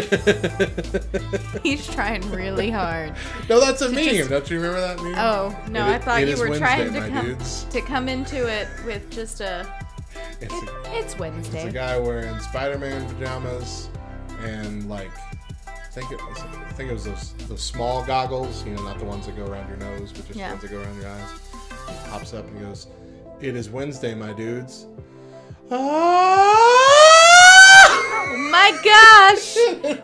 He's trying really hard. no, that's a meme. just- Don't you remember that meme? Oh no, It- I thought you were Wednesday, trying to come dudes. to come into it with just a. It's It, a, it's it's a guy wearing Spider-Man pajamas and like I think it was I think it was those those small goggles, you know, not the ones that go around your nose, but just Yeah. the ones that go around your eyes. Pops up and goes, "It is Wednesday, my dudes." Oh my gosh!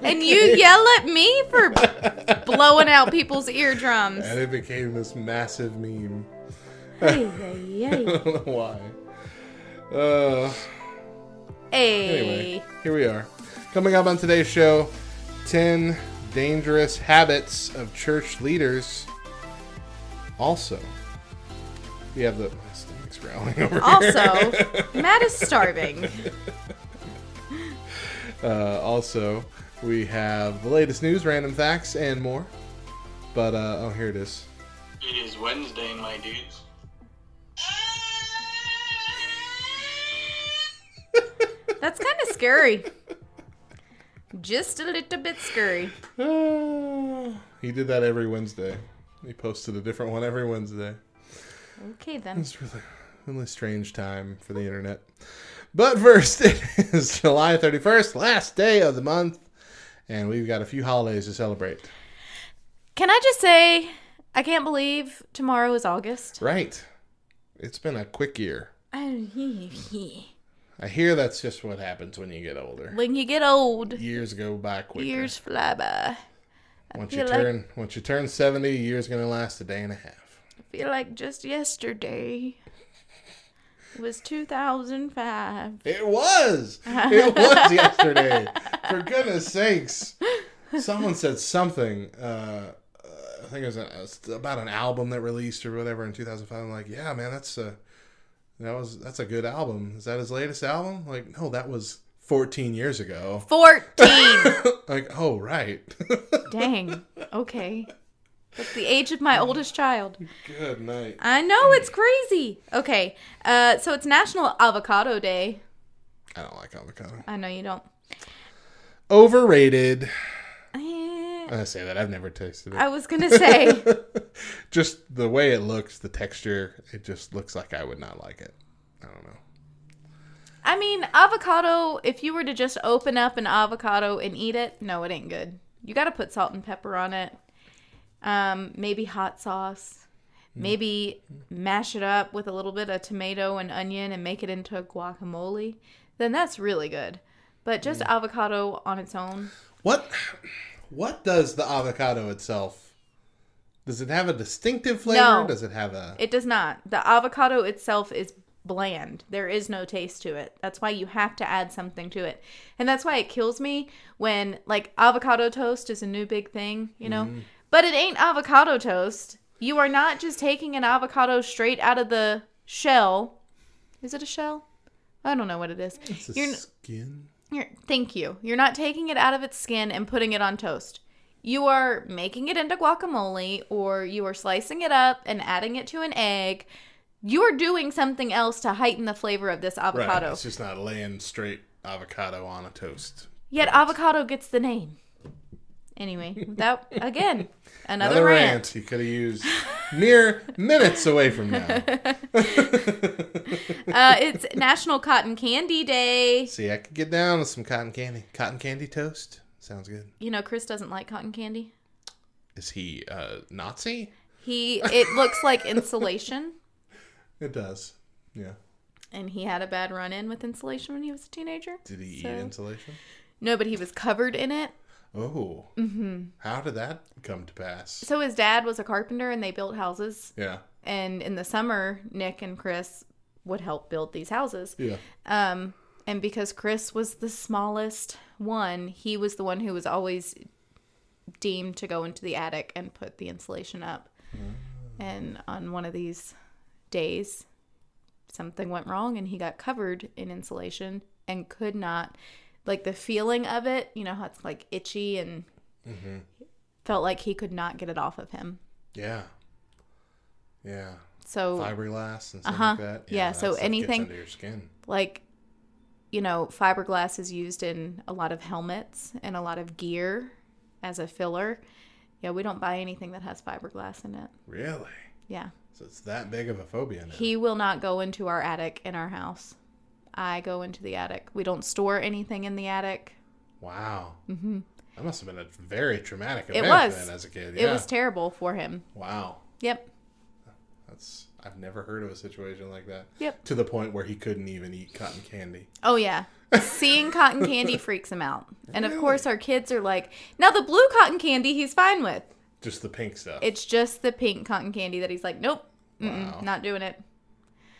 And you yell at me for blowing out people's eardrums. and it became this massive meme. Hey, hey, I hey. don't know why. Uh, Hey. anyway, here we are. Coming up on today's show 10 dangerous habits of church leaders. Also, we have the. My stomach's growling over here. Also, Matt is starving. Uh, also, we have the latest news, random facts, and more. But, uh, oh, here it is. It is Wednesday, my dudes. That's kind of scary. Just a little bit scary. He did that every Wednesday. He posted a different one every Wednesday. Okay then. It's really, really strange time for the internet. But first, it is July 31st, last day of the month, and we've got a few holidays to celebrate. Can I just say, I can't believe tomorrow is August. Right. It's been a quick year. I hear that's just what happens when you get older. When you get old, Years go by quicker. years fly by. once you feel like- turn once you turn 70, a year's going to last a day and a half. I feel like just yesterday was 2005. It was. It was yesterday. For goodness sakes. Someone said something. Uh, uh, I think it was, a, it was about an album that released or whatever in 2005. I'm like, yeah, man, that's a that was that's a good album. Is that his latest album? Like, no, that was 14 years ago. 14. like, oh right. Dang. Okay. That's the age of my oldest child. good night. I know it's crazy. Okay. Uh so it's National Avocado Day. I don't like avocado. I know you don't. Overrated. Eh, I say that I've never tasted it. I was going to say just the way it looks, the texture, it just looks like I would not like it. I don't know. I mean, avocado, if you were to just open up an avocado and eat it, no, it ain't good. You got to put salt and pepper on it. Um, maybe hot sauce. Maybe mash it up with a little bit of tomato and onion and make it into a guacamole. Then that's really good. But just avocado on its own. What what does the avocado itself? Does it have a distinctive flavor? No. Does it have a It does not. The avocado itself is bland. There is no taste to it. That's why you have to add something to it. And that's why it kills me when like avocado toast is a new big thing, you know? But it ain't avocado toast. You are not just taking an avocado straight out of the shell. Is it a shell? I don't know what it is. it's a You're, skin? you're, thank you. You're not taking it out of its skin and putting it on toast. You are making it into guacamole or you are slicing it up and adding it to an egg. You are doing something else to heighten the flavor of this avocado. Right. avocado. It's just not laying straight avocado on a toast. Yet avocado gets the name. Anyway, that again, another, Another rant. rant you could have used mere minutes away from now. Uh, it's National Cotton Candy Day. See, I could get down with some cotton candy. Cotton candy toast? Sounds good. You know, Chris doesn't like cotton candy. Is he uh Nazi? He it looks like insulation, It does. Yeah. and he had a bad run in with insulation when he was a teenager. Did he So- eat insulation? No, but he was covered in it. Oh. Mm-hmm. How did that come to pass? So his dad was a carpenter, and they built houses. Yeah. And in the summer, Nick and Chris would help build these houses. Yeah. Um, and because Chris was the smallest one, he was the one who was always deemed to go into the attic and put the insulation up. And on one of these days, something went wrong and he got covered in insulation and could not, like the feeling of it, you know how it's like itchy and felt like he could not get it off of him. Yeah. Yeah. So, Fiberglass and stuff Uh-huh. like that. Yeah, that so gets anything- under your skin. like you know, fiberglass is used in a lot of helmets and a lot of gear as a filler. Yeah, we don't buy anything that has fiberglass in it. Really? Yeah. So it's that big of a phobia now. He will not go into our attic in our house. I go into the attic. We don't store anything in the attic. wow. Mm-hmm. That must have been a very traumatic It event was. then as a kid. It was terrible for him. wow. Yep. That's I've never heard of a situation like that. Yep. To the point where he couldn't even eat cotton candy. Oh yeah. Seeing cotton candy freaks him out. And of course our kids are like, "Now the blue cotton candy he's fine with. Just the pink stuff. It's just the pink cotton candy that he's like, "Nope. Wow. Not doing it."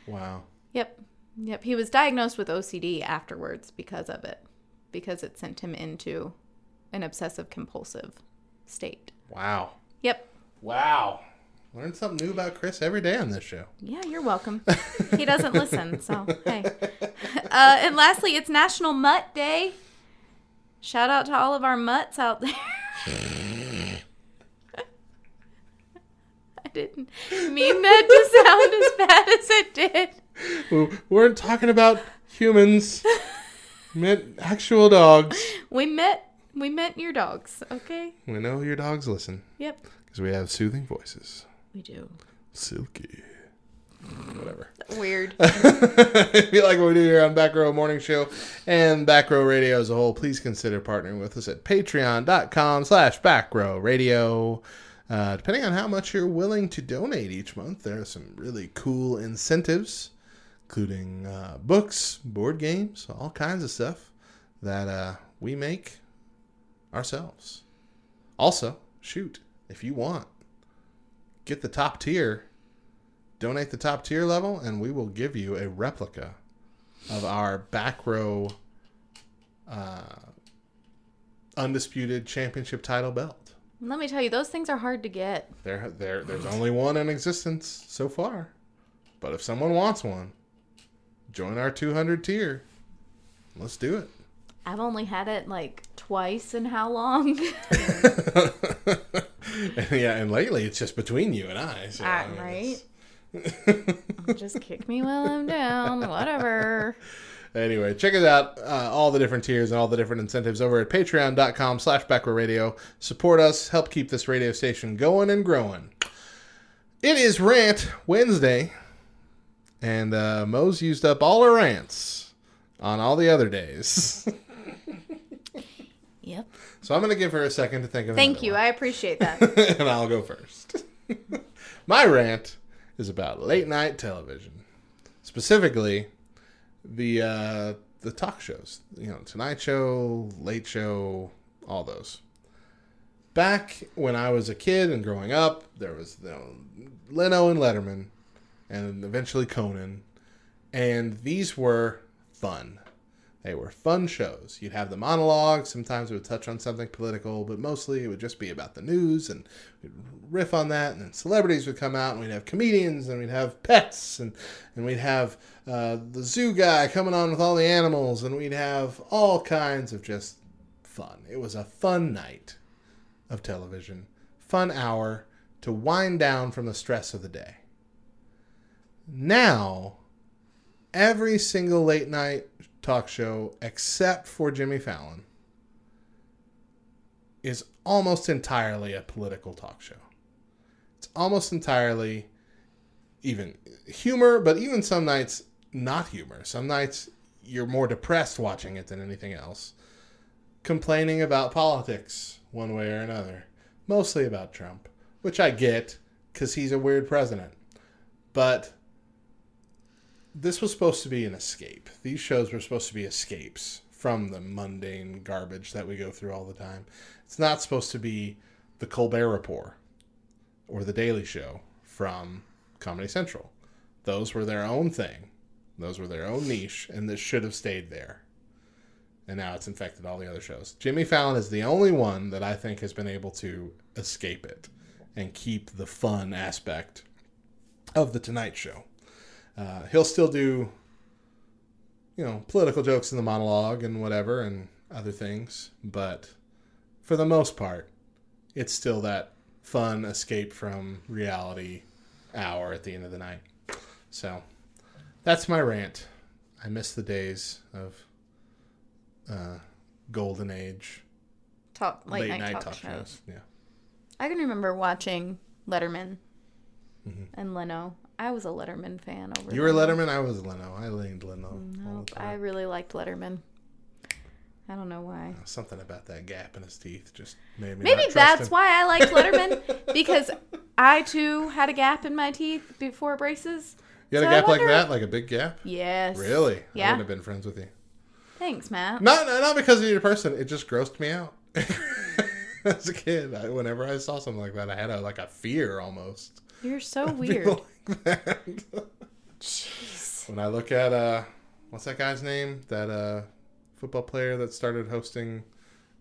wow. Yep. Yep. He was diagnosed with OCD afterwards because of it. Because it sent him into an obsessive compulsive state. Wow. Yep. Wow. Learn something new about Chris every day on this show. Yeah, you're welcome. he doesn't listen, so hey. Uh, and lastly, it's National Mutt Day. Shout out to all of our mutts out there. I didn't mean that to sound as bad as it did. We weren't talking about humans. meant actual dogs. We met we met your dogs, okay? We know your dogs listen Yep, because we have soothing voices. we do. Silky. Whatever. Weird. if you like what we do here on Back Row Morning Show and Back Row Radio as a whole, please consider partnering with us at patreon.com slash Back Row Radio. Uh, depending on how much you're willing to donate each month, there are some really cool incentives, including uh, books, board games, all kinds of stuff that uh, we make ourselves. Also, shoot, if you want, get the top tier donate the top tier level, and we will give you a replica of our back row uh, undisputed championship title belt. Let me tell you, those things are hard to get. There, there, there's only one in existence so far, but if someone wants one, join our 200 tier. Let's do it. I've only had it like twice in how long? yeah, and lately it's just between you and I. So, Ah, I mean, right? Just kick me while I'm down. Whatever. Anyway, check it out. Uh, all the different tiers and all the different incentives over at patreon.com slash Back Row Radio. Support us. Help keep this radio station going and growing. It is Rant Wednesday. And uh, Mo's used up all her rants on all the other days. Yep. so I'm going to give her a second to think of Thank you. one. I appreciate that. and I'll go first. My rant is about late night television, specifically the uh, the talk shows. You know, Tonight Show, Late Show, all those. Back when I was a kid and growing up, there was you know, Leno and Letterman, and eventually Conan, and these were fun. They were fun shows. You'd have the monologue. Sometimes it would touch on something political, but mostly it would just be about the news and we'd riff on that. And then celebrities would come out, and we'd have comedians, and we'd have pets, and and we'd have uh, the zoo guy coming on with all the animals, and we'd have all kinds of just fun. It was a fun night of television, fun hour to wind down from the stress of the day. Now, every single late night talk show except for Jimmy Fallon is almost entirely a political talk show. It's almost entirely even humor, but even some nights not humor. Some nights you're more depressed watching it than anything else. Complaining about politics one way or another. Mostly about Trump, which I get because he's a weird president. But this was supposed to be an escape. These shows were supposed to be escapes from the mundane garbage that we go through all the time. It's not supposed to be the Colbert Report or the Daily Show from Comedy Central. Those were their own thing. Those were their own niche, and this should have stayed there. And now it's infected all the other shows. Jimmy Fallon is the only one that I think has been able to escape it and keep the fun aspect of the Tonight Show. Uh, he'll still do, you know, political jokes in the monologue and whatever and other things, but for the most part, it's still that fun escape from reality hour at the end of the night. So that's my rant. I miss the days of uh, golden age talk late, late, night, night, talk, talk, shows. shows. Yeah. I can remember watching Letterman Mm-hmm. and Leno. I was a Letterman fan over. There. You were Leno. Letterman. I was Leno. I leaned Leno. Nope, I really liked Letterman. I don't know why. Uh, something about that gap in his teeth just made me. Maybe that's why I liked Letterman because I too had a gap in my teeth before braces. You had So a gap like that, like a big gap. Yes. Really? Yeah. I wouldn't have been friends with you. Thanks, Matt. Not not because of your person. It just grossed me out. As a kid, I, whenever I saw something like that, I had a like a fear almost. You're so weird. Like. Jeez. when I look at uh, what's that guy's name? That uh, football player that started hosting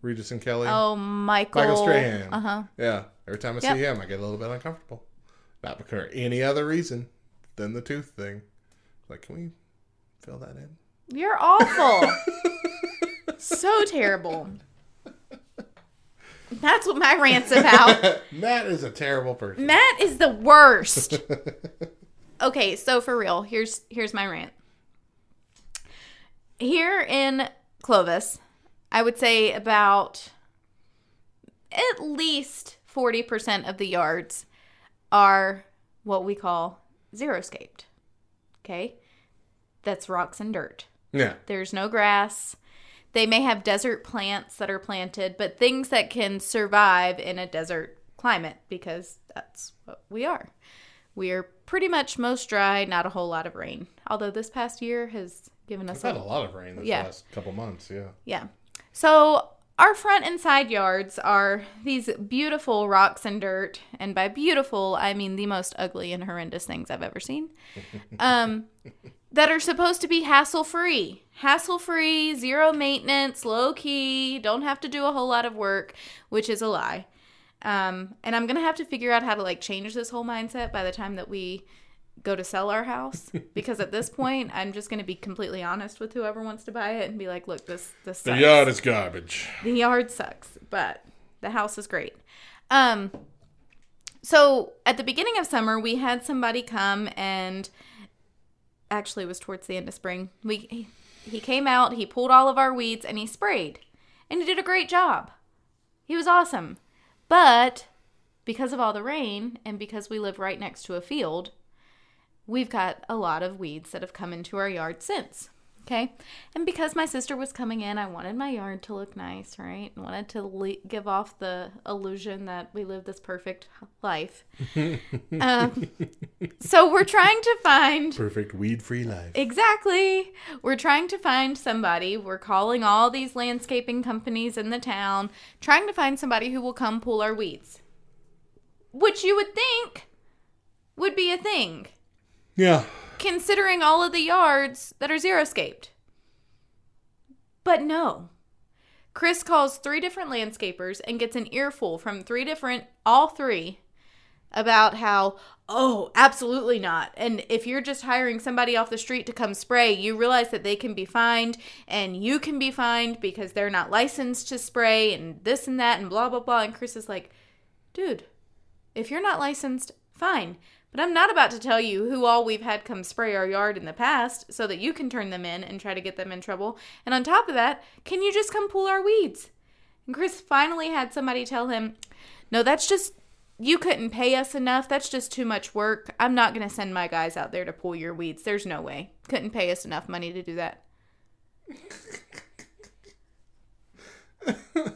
Regis and Kelly. Oh, Michael. Michael Strahan. Uh huh. Yeah. Every time I Yep. see him, I get a little bit uncomfortable. Not because any other reason than the tooth thing. Like, can we fill that in? You're awful. so terrible. That's what my rant's about. Matt is a terrible person. Matt is the worst. Okay, so for real, here's here's my rant. Here in Clovis, I would say about at least 40% of the yards are what we call zero-scaped. Okay? That's rocks and dirt. yeah. There's no grass. They may have desert plants that are planted, but things that can survive in a desert climate because that's what we are. We are pretty much most dry, not a whole lot of rain. Although this past year has given us We've had a lot of rain this Yeah. last couple months. Yeah. yeah. So our front and side yards are these beautiful rocks and dirt, and by beautiful I mean the most ugly and horrendous things I've ever seen. Um, that are supposed to be hassle free, hassle free, zero maintenance, low key, don't have to do a whole lot of work, which is a lie. Um, and I'm gonna have to figure out how to like change this whole mindset by the time that we go to sell our house because at this point I'm just gonna be completely honest with whoever wants to buy it and be like, look, this this The sucks. yard is garbage. The yard sucks, but the house is great. Um, so at the beginning of summer, we had somebody come and actually was towards the end of spring. We he came out, he pulled all of our weeds, and he sprayed, and he did a great job. He was awesome, but because of all the rain and because we live right next to a field, we've got a lot of weeds that have come into our yard since. Okay. And because my sister was coming in, I wanted my yard to look nice, right? I wanted to le- give off the illusion that we live this perfect life. um, so we're trying to find Perfect weed free life. Exactly. We're trying to find somebody. We're calling all these landscaping companies in the town, trying to find somebody who will come pull our weeds. Which you would think would be a thing, Yeah. Considering all of the yards that are zero-scaped. But no. Chris calls three different landscapers and gets an earful from three different, all three, about how, oh, absolutely not. And if you're just hiring somebody off the street to come spray, you realize that they can be fined and you can be fined because they're not licensed to spray and this and that and blah, blah, blah. And Chris is like, dude, if you're not licensed, fine. But I'm not about to tell you who all we've had come spray our yard in the past so that you can turn them in and try to get them in trouble. And on top of that, can you just come pull our weeds? And Chris finally had somebody tell him, no, that's just, you couldn't pay us enough. That's just too much work. I'm not going to send my guys out there to pull your weeds. There's no way. Couldn't pay us enough money to do that.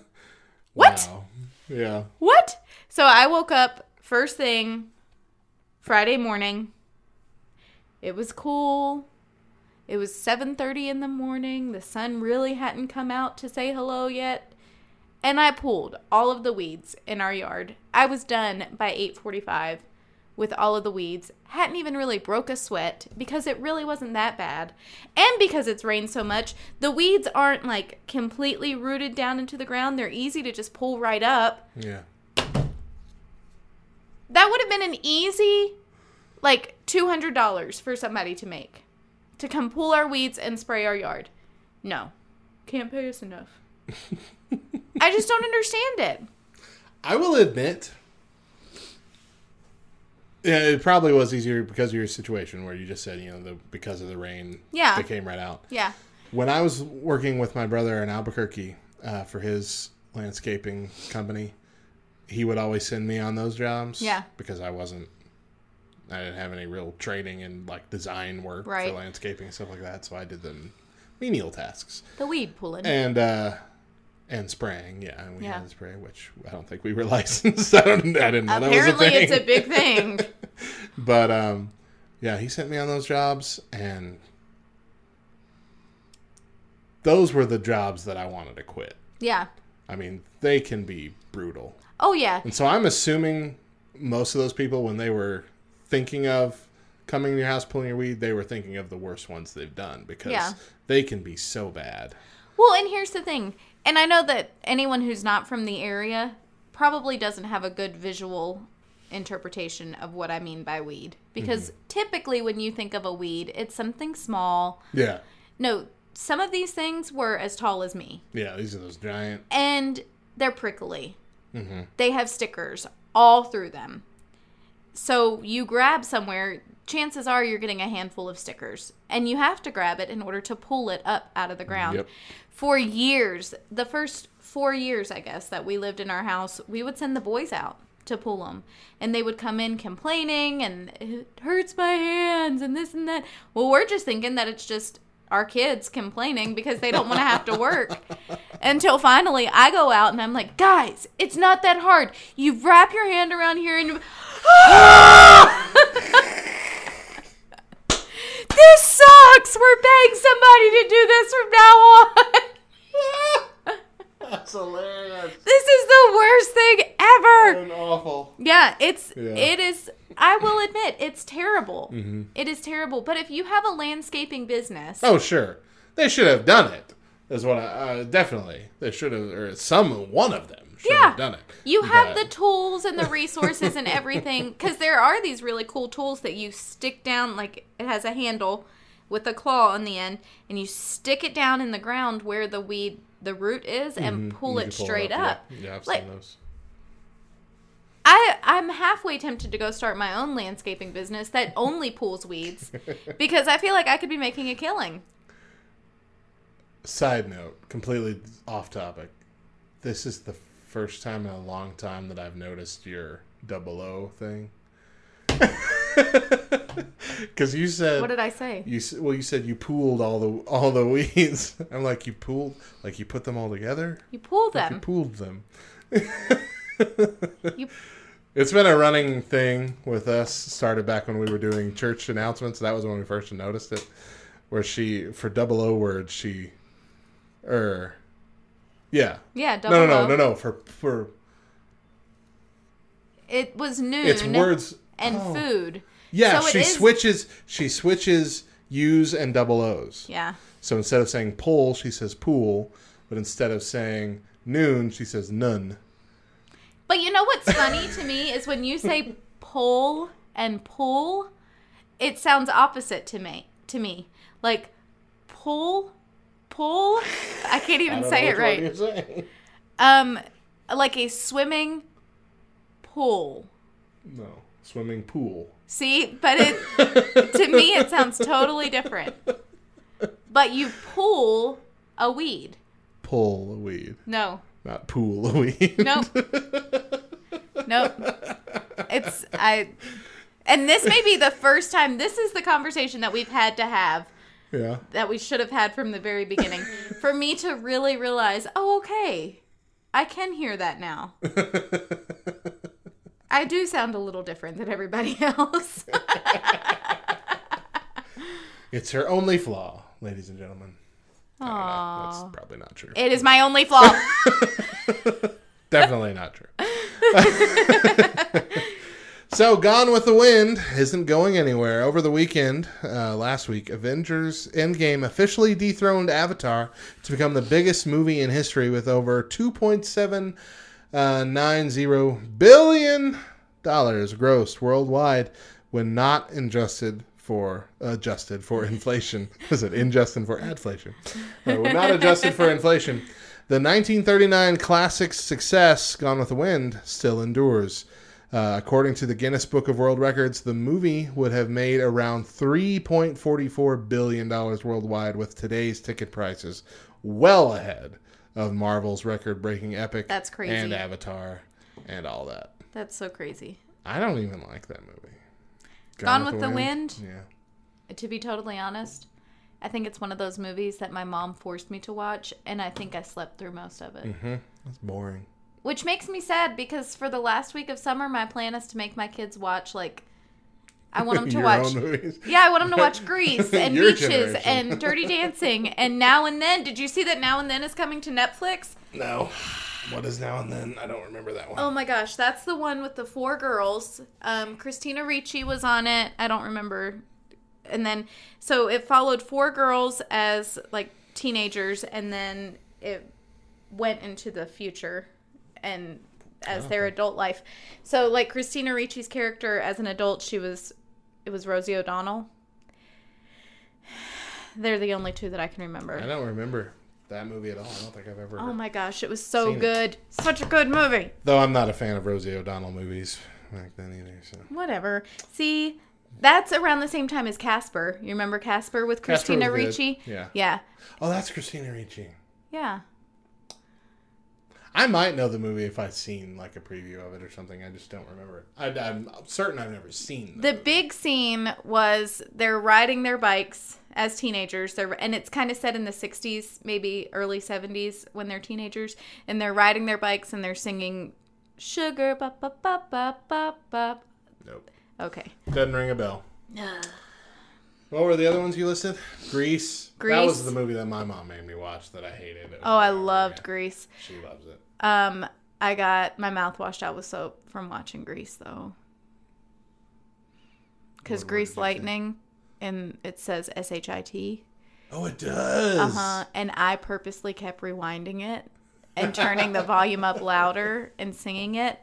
What? Wow. Yeah. What? So I woke up first thing Friday morning. It was cool. It was 7:30 in the morning. The sun really hadn't come out to say hello yet. And I pulled all of the weeds in our yard. I was done by 8:45 with all of the weeds. Hadn't even really broke a sweat because it really wasn't that bad. And because it's rained so much, the weeds aren't like completely rooted down into the ground. They're easy to just pull right up Yeah. That would have been an easy like $200 for somebody to make to come pull our weeds and spray our yard no can't pay us enough i just don't understand it I will admit. Yeah, it probably was easier because of your situation where you just said, you know, the because of the rain, Yeah. they came right out. yeah when I was working with my brother in Albuquerque uh, for his landscaping company, he would always send me on those jobs. Yeah. Because I wasn't, I didn't have any real training in like design work Right. for landscaping and stuff like that. So I did the menial tasks The weed pulling. and uh, and spraying. Yeah, and we Yeah. had spray, which I don't think we were licensed. I don't. I didn't know that was a Apparently, thing. it's a big thing. But um, yeah, he sent me on those jobs, and those were the jobs that I wanted to quit. yeah. I mean, they can be brutal, Oh yeah. and so I'm assuming most of those people, when they were thinking of coming to your house pulling your weed, they were thinking of the worst ones they've done because Yeah. they can be so bad. Well, and here's the thing, and I know that anyone who's not from the area probably doesn't have a good visual interpretation of what I mean by weed. Because Mm-hmm. typically, when you think of a weed, it's something small. Yeah, No, some of these things were as tall as me, yeah, these are those giant. and they're prickly. Mm-hmm. They have stickers all through them. So you grab somewhere, chances are you're getting a handful of stickers, and you have to grab it in order to pull it up out of the ground. Yep. For years, the first four years, I guess, that we lived in our house, we would send the boys out to pull them, and they would come in complaining and it hurts my hands and this and that. Well, we're just thinking that it's just our kids complaining because they don't want to have to work. Until finally, I go out and I'm like, guys, it's not that hard. You wrap your hand around here and. this sucks. We're paying somebody to do this from now on. That's hilarious this is the worst thing ever. and awful. Yeah, it's Yeah. it is. I will admit it's terrible. Mm-hmm. It is terrible. But if you have a landscaping business, Oh, sure. They should have done it. Is what I uh, definitely they should have, or some one of them should Yeah. have done it. You have But- the tools and the resources and everything because there are these really cool tools that you stick down like it has a handle with a claw on the end and you stick it down in the ground where the weed the root is and mm-hmm. pull it can straight yeah. up. Yeah, I've Like- seen those. I I'm halfway tempted to go start my own landscaping business that only pulls weeds because I feel like I could be making a killing. Side note, completely off topic. This is the first time in a long time that I've noticed your double O thing. Because you said What did I say? you well you said you pooled all the all the weeds. I'm like you pooled like you put them all together. You You them. pooled them. You It's been a running thing with us. Started back when we were doing church announcements. That was when we first noticed it. Where she for double O words she, er, yeah. yeah, double No, no, O. no, no, no. For for It was noon. it's words and oh. food. Yeah, So she is- switches. She switches U's and double O's. Yeah. So instead of saying pull, she says pool. But instead of saying noon, she says none. But you know what's funny to me is when you say pull and pull, it sounds opposite to me. To me, like pull, pull. I can't even say it right. Um, like a swimming pool. No, swimming pool. See, but it to me it sounds totally different. But you pull a weed. Pull a weed, No, not pool a weed. Nope. Nope. It's I and this may be the first time this is the conversation that we've had to have yeah. that we should have had from the very beginning for me to really realize, "Oh, okay. I can hear that now." I do sound a little different than everybody else. It's her only flaw, ladies and gentlemen. I don't know. Aww. That's probably not true. It is my only flaw. Definitely not true. so, Gone with the Wind isn't going anywhere. Over the weekend, uh, last week, Avengers Endgame officially dethroned Avatar to become the biggest movie in history with over $2.790 billion grossed worldwide when not adjusted for adjusted for inflation. Was it adjusted for adflation? When not adjusted for inflation. The 1939 classic success, Gone with the Wind, still endures. Uh, according to the Guinness Book of World Records, the movie would have made around $3.44 billion worldwide with today's ticket prices, well ahead of Marvel's record breaking Epic That's crazy. and Avatar and all that. That's so crazy. I don't even like that movie. Gone with the Wind? Yeah. To be totally honest, I think it's one of those movies that my mom forced me to watch, and I think I slept through most of it. hmm That's boring. Which makes me sad because for the last week of summer, my plan is to make my kids watch like. I want them to watch. Yeah, I want them to watch Grease and Beaches generation. and Dirty Dancing and Now and Then. Did you see that Now and Then is coming to Netflix? No. What is now and then? I don't remember that one. Oh my gosh, that's the one with the four girls. Um, Christina Ricci was on it. I don't remember. And then, so it followed four girls as like teenagers, and then it went into the future and as their adult life. So, like Christina Ricci's character as an adult, she was, it was Rosie O'Donnell. They're the only two that I can remember. I don't remember that movie at all. I don't think I've ever. Oh my gosh, it was so Seen it. good. Such a good movie. Though I'm not a fan of Rosie O'Donnell movies back then either. So Whatever. See, that's around the same time as Casper. You remember Casper with Christina good. Ricci? Yeah. Yeah. Oh, that's Christina Ricci. Yeah. I might know the movie if I've seen like a preview of it or something. I just don't remember it. I, I'm certain I've never seen The movie. big scene was they're riding their bikes as teenagers. They're and it's kind of set in the 60s, maybe early 70s when they're teenagers and they're riding their bikes and they're singing sugar bop bop bop bop bop bop. Nope. Okay. Doesn't ring a bell. What were the other ones you listed? Grease. That was the movie that my mom made me watch that I hated. It Oh, I oh, loved yeah, Grease. She loves it. Um I got my mouth washed out with soap from watching Grease though. What Grease did you say? Lightning and it says S H I T. Oh, it does. Uh-huh. And I purposely kept rewinding it and turning the volume up louder and singing it.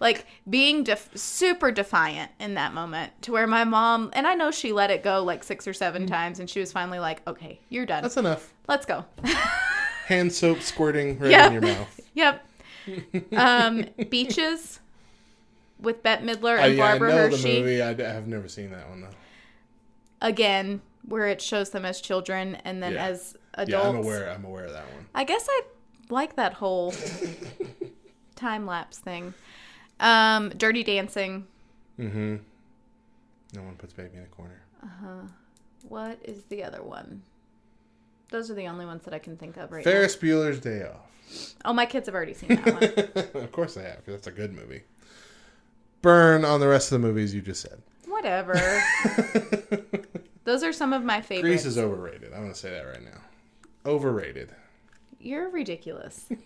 Like being def- super defiant in that moment to where my mom, and I know she let it go like six or seven times and she was finally like, okay, you're done. Mm. That's enough. Let's go. Hand soap squirting right Yep. in your mouth. yep. Um, Beaches with Bette Midler I, and yeah, I Barbara know the Hershey. I, I, I have never seen that one though. Again, where it shows them as children and then Yeah. as Yeah, adults. I'm aware. I'm aware of that one. I guess I like that whole time lapse thing. Um, Dirty Dancing. Mm-hmm. No one puts baby in a corner. Uh huh. What is the other one? Those are the only ones that I can think of right now. Ferris Bueller's Day Off. Oh, my kids have already seen that one. of course they have, because that's a good movie. Burn on the rest of the movies you just said. Whatever. Those are some of my favorites. Grease is overrated. I'm going to say that right now. Overrated. You're ridiculous.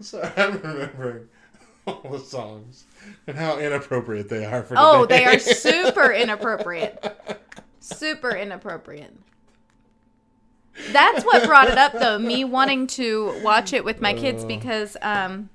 Sorry, I'm remembering all the songs and how inappropriate they are for Oh, today. they are super inappropriate. Super inappropriate. That's what brought it up though, me wanting to watch it with my kids because um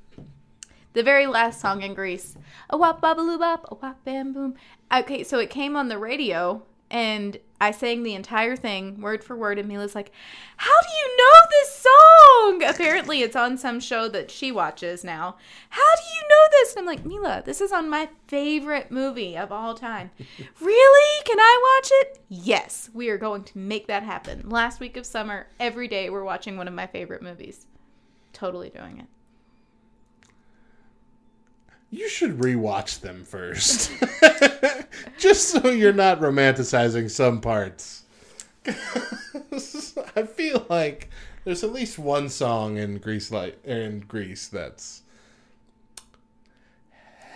the very last song in Grease, a wop bop, a wop bam boom. Okay, so it came on the radio and I sang the entire thing word for word and Mila's like, "How do you know this song?" Apparently it's on some show that she watches now. How do you know this? And I'm like, "Mila, this is on my favorite movie of all time." really? Can I watch it? Yes. We are going to make that happen. Last week of summer, every day we're watching one of my favorite movies. Totally doing it. You should rewatch them first. Just so you're not romanticizing some parts. I feel like there's at least one song in Grease Light in Grease that's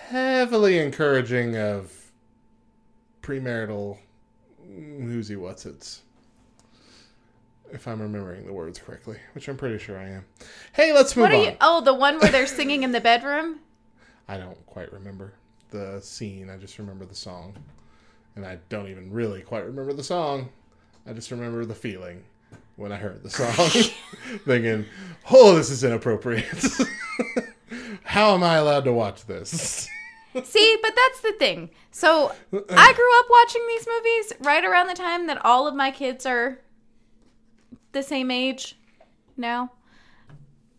heavily encouraging of premarital who's he what's it's if I'm remembering the words correctly, which I'm pretty sure I am. Hey, let's move What are on. you Oh, the one where they're singing in the bedroom? I don't quite remember the scene. I just remember the song. And I don't even really quite remember the song. I just remember the feeling when I heard the song. Thinking, oh, this is inappropriate. How am I allowed to watch this? See, but that's the thing. So I grew up watching these movies right around the time that all of my kids are the same age now.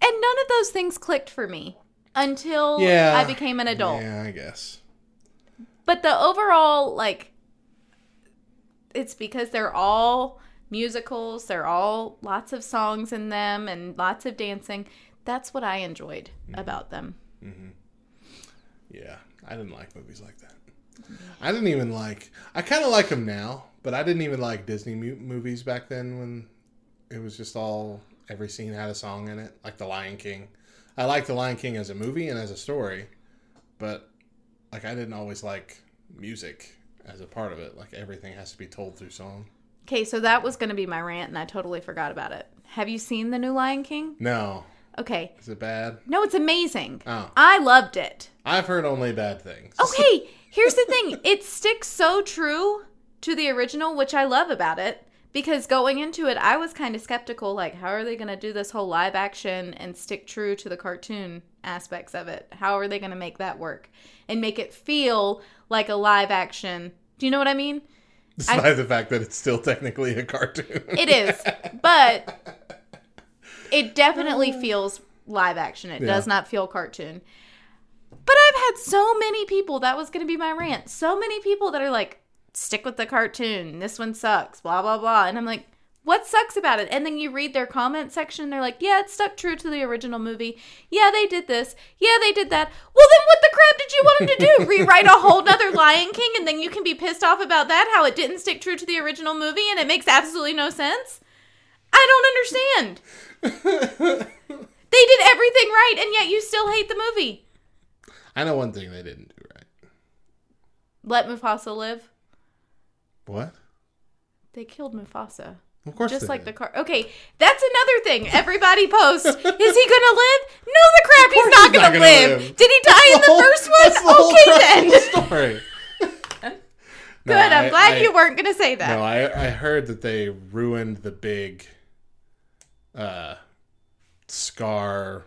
And none of those things clicked for me until Yeah. I became an adult. Yeah, I guess. But the overall, like, it's because they're all musicals, they're all lots of songs in them and lots of dancing. That's what I enjoyed mm-hmm. about them. Mm-hmm. Yeah, I didn't like movies like that. I didn't even like. I kind of like them now, but I didn't even like Disney mu- movies back then when it was just all every scene had a song in it, like The Lion King. I like The Lion King as a movie and as a story, but like I didn't always like music as a part of it. Like everything has to be told through song. Okay, so that was going to be my rant, and I totally forgot about it. Have you seen the new Lion King? No, Okay. is it bad? No, it's amazing. Oh. I loved it. I've heard only bad things. Okay, here's the thing it sticks so true to the original, which I love about it. Because going into it, I was kind of skeptical like, how are they going to do this whole live action and stick true to the cartoon aspects of it? How are they going to make that work and make it feel like a live action? Do you know what I mean? Despite the fact that it's still technically a cartoon. It is, but it definitely uh. feels live action. It does not feel cartoon. But I've had so many people, that was going to be my rant. So many people that are like, stick with the cartoon. This one sucks, blah, blah, blah. And I'm like, what sucks about it? And then you read their comment section, they're like, yeah, it stuck true to the original movie. Yeah, they did this. Yeah, they did that. Well, then what the crap did you want them to do? Rewrite a whole nother Lion King and then you can be pissed off about that, how it didn't stick true to the original movie and it makes absolutely no sense? I don't understand. They did everything right and yet you still hate the movie. I know one thing they didn't do right. Let Mufasa live. What? They killed Mufasa. Of course, Just like did. the car. Okay, that's another thing. Everybody posts. Is he gonna live? No, the crap. He's not he's gonna, not gonna live. live. Did he die in the whole- first that's the one? whole Okay then. the story. No, Good. I'm I- glad I- you weren't gonna say that. No, I I heard that they ruined the big, uh, Scar,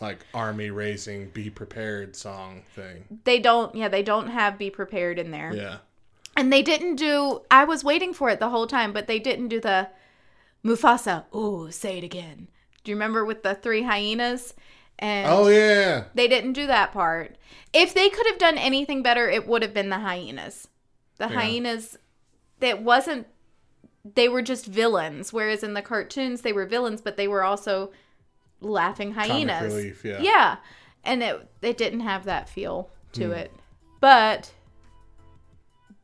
like army raising, be prepared song thing. they don't. Yeah, they don't have be prepared in there. Yeah. And they didn't do. I was waiting for it the whole time, but they didn't do the Mufasa. Oh, say it again. Do you remember with the three hyenas? And Oh yeah. They didn't do that part. If they could have done anything better, it would have been the hyenas. The Yeah. hyenas, that wasn't. They were just villains, whereas in the cartoons they were villains, but they were also laughing hyenas. Comic relief. Yeah. Yeah, and it it didn't have that feel to Hmm. it. But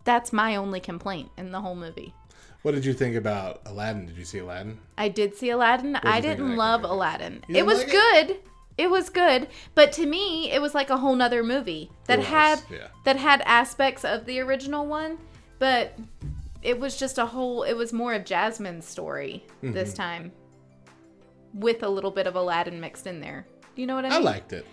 that's my only complaint in the whole movie. What did you think about Aladdin? Did you see Aladdin? I did see Aladdin. I didn't love compared? Aladdin. It was like good. It was good, but to me, it was like a whole nother movie that had yeah. that had aspects of the original one, but it was just a whole. It was more of Jasmine's story Mm-hmm. this time, with a little bit of Aladdin mixed in there. You know what I mean? I liked it.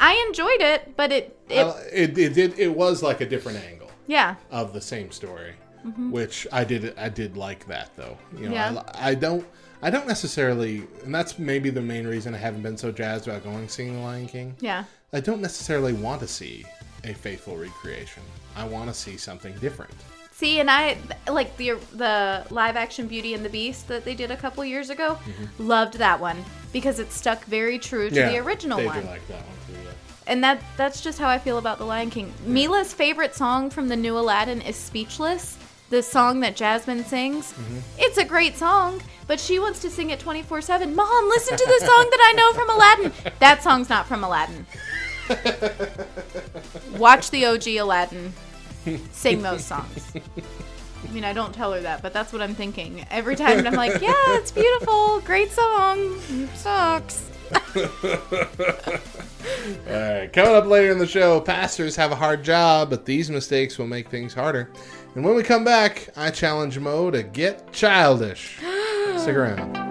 I enjoyed it, but it, it I- It, it did. It was like a different angle yeah. of the same story, mm-hmm. which I did. I did like that though. You know, Yeah. I I, don't. I don't necessarily, and that's maybe the main reason I haven't been so jazzed about going seeing The Lion King. Yeah. I don't necessarily want to see a faithful recreation. I want to see something different. See, and I like the the live action Beauty and the Beast that they did a couple years ago. Mm-hmm. Loved that one because it stuck very true to the original they one. do like that one too. And that that's just how I feel about The Lion King. Mila's favorite song from the new Aladdin is Speechless, the song that Jasmine sings. Mm-hmm. It's a great song, but she wants to sing it 24/7. Mom, listen to the song that I know from Aladdin. That song's not from Aladdin. Watch the OG Aladdin. Sing those songs. I mean, I don't tell her that, but that's what I'm thinking. Every time I'm like, yeah, it's beautiful. Great song. Sucks. All right, coming up later in the show, pastors have a hard job, but these mistakes will make things harder. And when we come back, I challenge Mo to get childish. Stick around.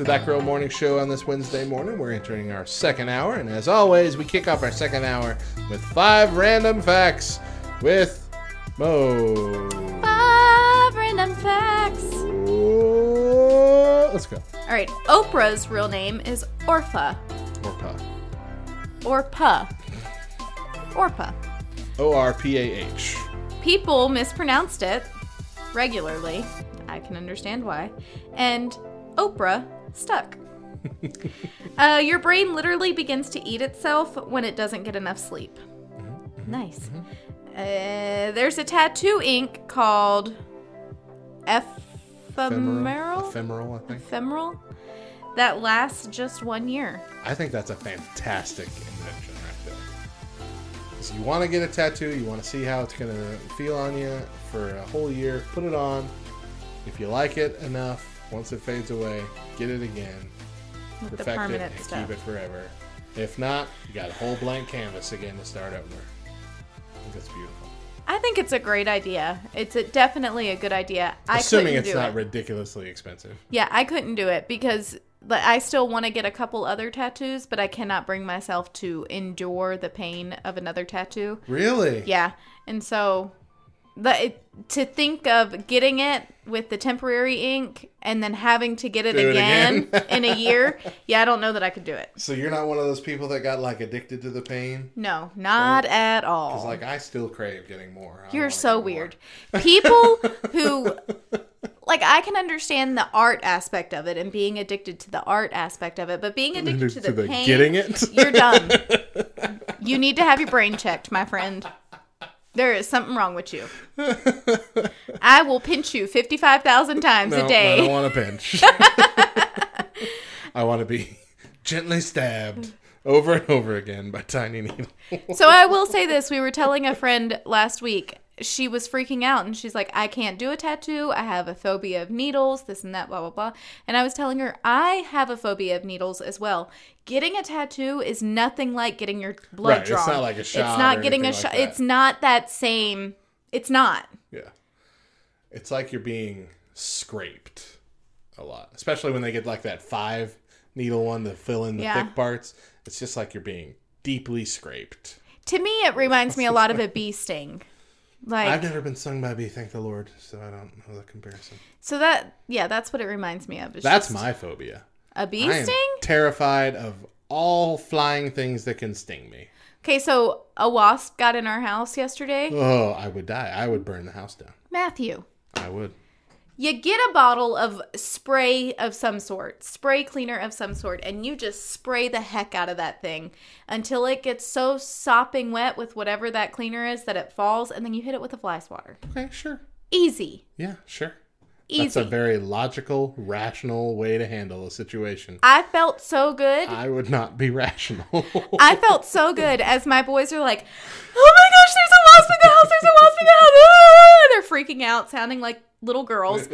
To the Back Row Morning Show on this Wednesday morning. We're entering our second hour, and as always, we kick off our second hour with five random facts with Mo. Five random facts. Let's go. All right. Oprah's real name is Orpha. Orpa. Orpa. Orpa. O R P A H. People mispronounced it regularly. I can understand why. And Oprah stuck. uh, your brain literally begins to eat itself when it doesn't get enough sleep. Nice. Uh, there's a tattoo ink called ephemeral. Ephemeral, I think. Ephemeral. That lasts just one year. I think that's a fantastic invention right there. So you want to get a tattoo, you want to see how it's going to feel on you for a whole year, put it on. If you like it enough, once it fades away, get it again, With the perfect it, and stuff. keep it forever. If not, you got a whole blank canvas again to start over. I think that's beautiful. I think it's a great idea. It's a, definitely a good idea. I Assuming it's not it. ridiculously expensive. Yeah, I couldn't do it because like, I still want to get a couple other tattoos, but I cannot bring myself to endure the pain of another tattoo. Really? Yeah, and so the it, to think of getting it with the temporary ink and then having to get it Do it again, again. in a year, yeah, I don't know that I could do it. So you're not one of those people that got like addicted to the pain? No, not at all. Because like I still crave getting more. I You're so weird. People who like I can understand the art aspect of it and being addicted to the art aspect of it, but being addicted to the, pain, getting it. you're done. you need to have your brain checked, my friend. There is something wrong with you. I will pinch you 55,000 times No, a I don't day. want to pinch. I want to be gently stabbed over and over again by tiny needles. So I will say this. We were telling a friend last week. She was freaking out and she's like, I can't do a tattoo. I have a phobia of needles, this and that, blah, blah, blah. And I was telling her, I have a phobia of needles as well. Getting a tattoo is nothing like getting your blood Right, it's drawn. not like a shot It's not getting a shot. like. It's not that same. It's not. Yeah. It's like you're being scraped a lot, especially when they get like that five needle one to fill in the Yeah. thick parts. It's just like you're being deeply scraped. To me, it reminds me a lot of a bee sting. Like, I've never been stung by a bee, thank the Lord, so I don't know the comparison. so that, yeah, that's what it reminds me of. That's my phobia. A bee I sting? terrified of all flying things that can sting me. Okay, so a wasp got in our house yesterday. Oh, I would die. I would burn the house down. Matthew, I would. You get a bottle of spray of some sort, spray cleaner of some sort, and you just spray the heck out of that thing until it gets so sopping wet with whatever that cleaner is that it falls, and then you hit it with a fly swatter. Okay, sure. Easy. Yeah, sure. Easy. That's a very logical, rational way to handle a situation. I felt so good. I would not be rational. I felt so good as my boys are like, "Oh my gosh, there's a wasp in the house! There's a wasp in the house!" Ah! They're freaking out, sounding like little girls,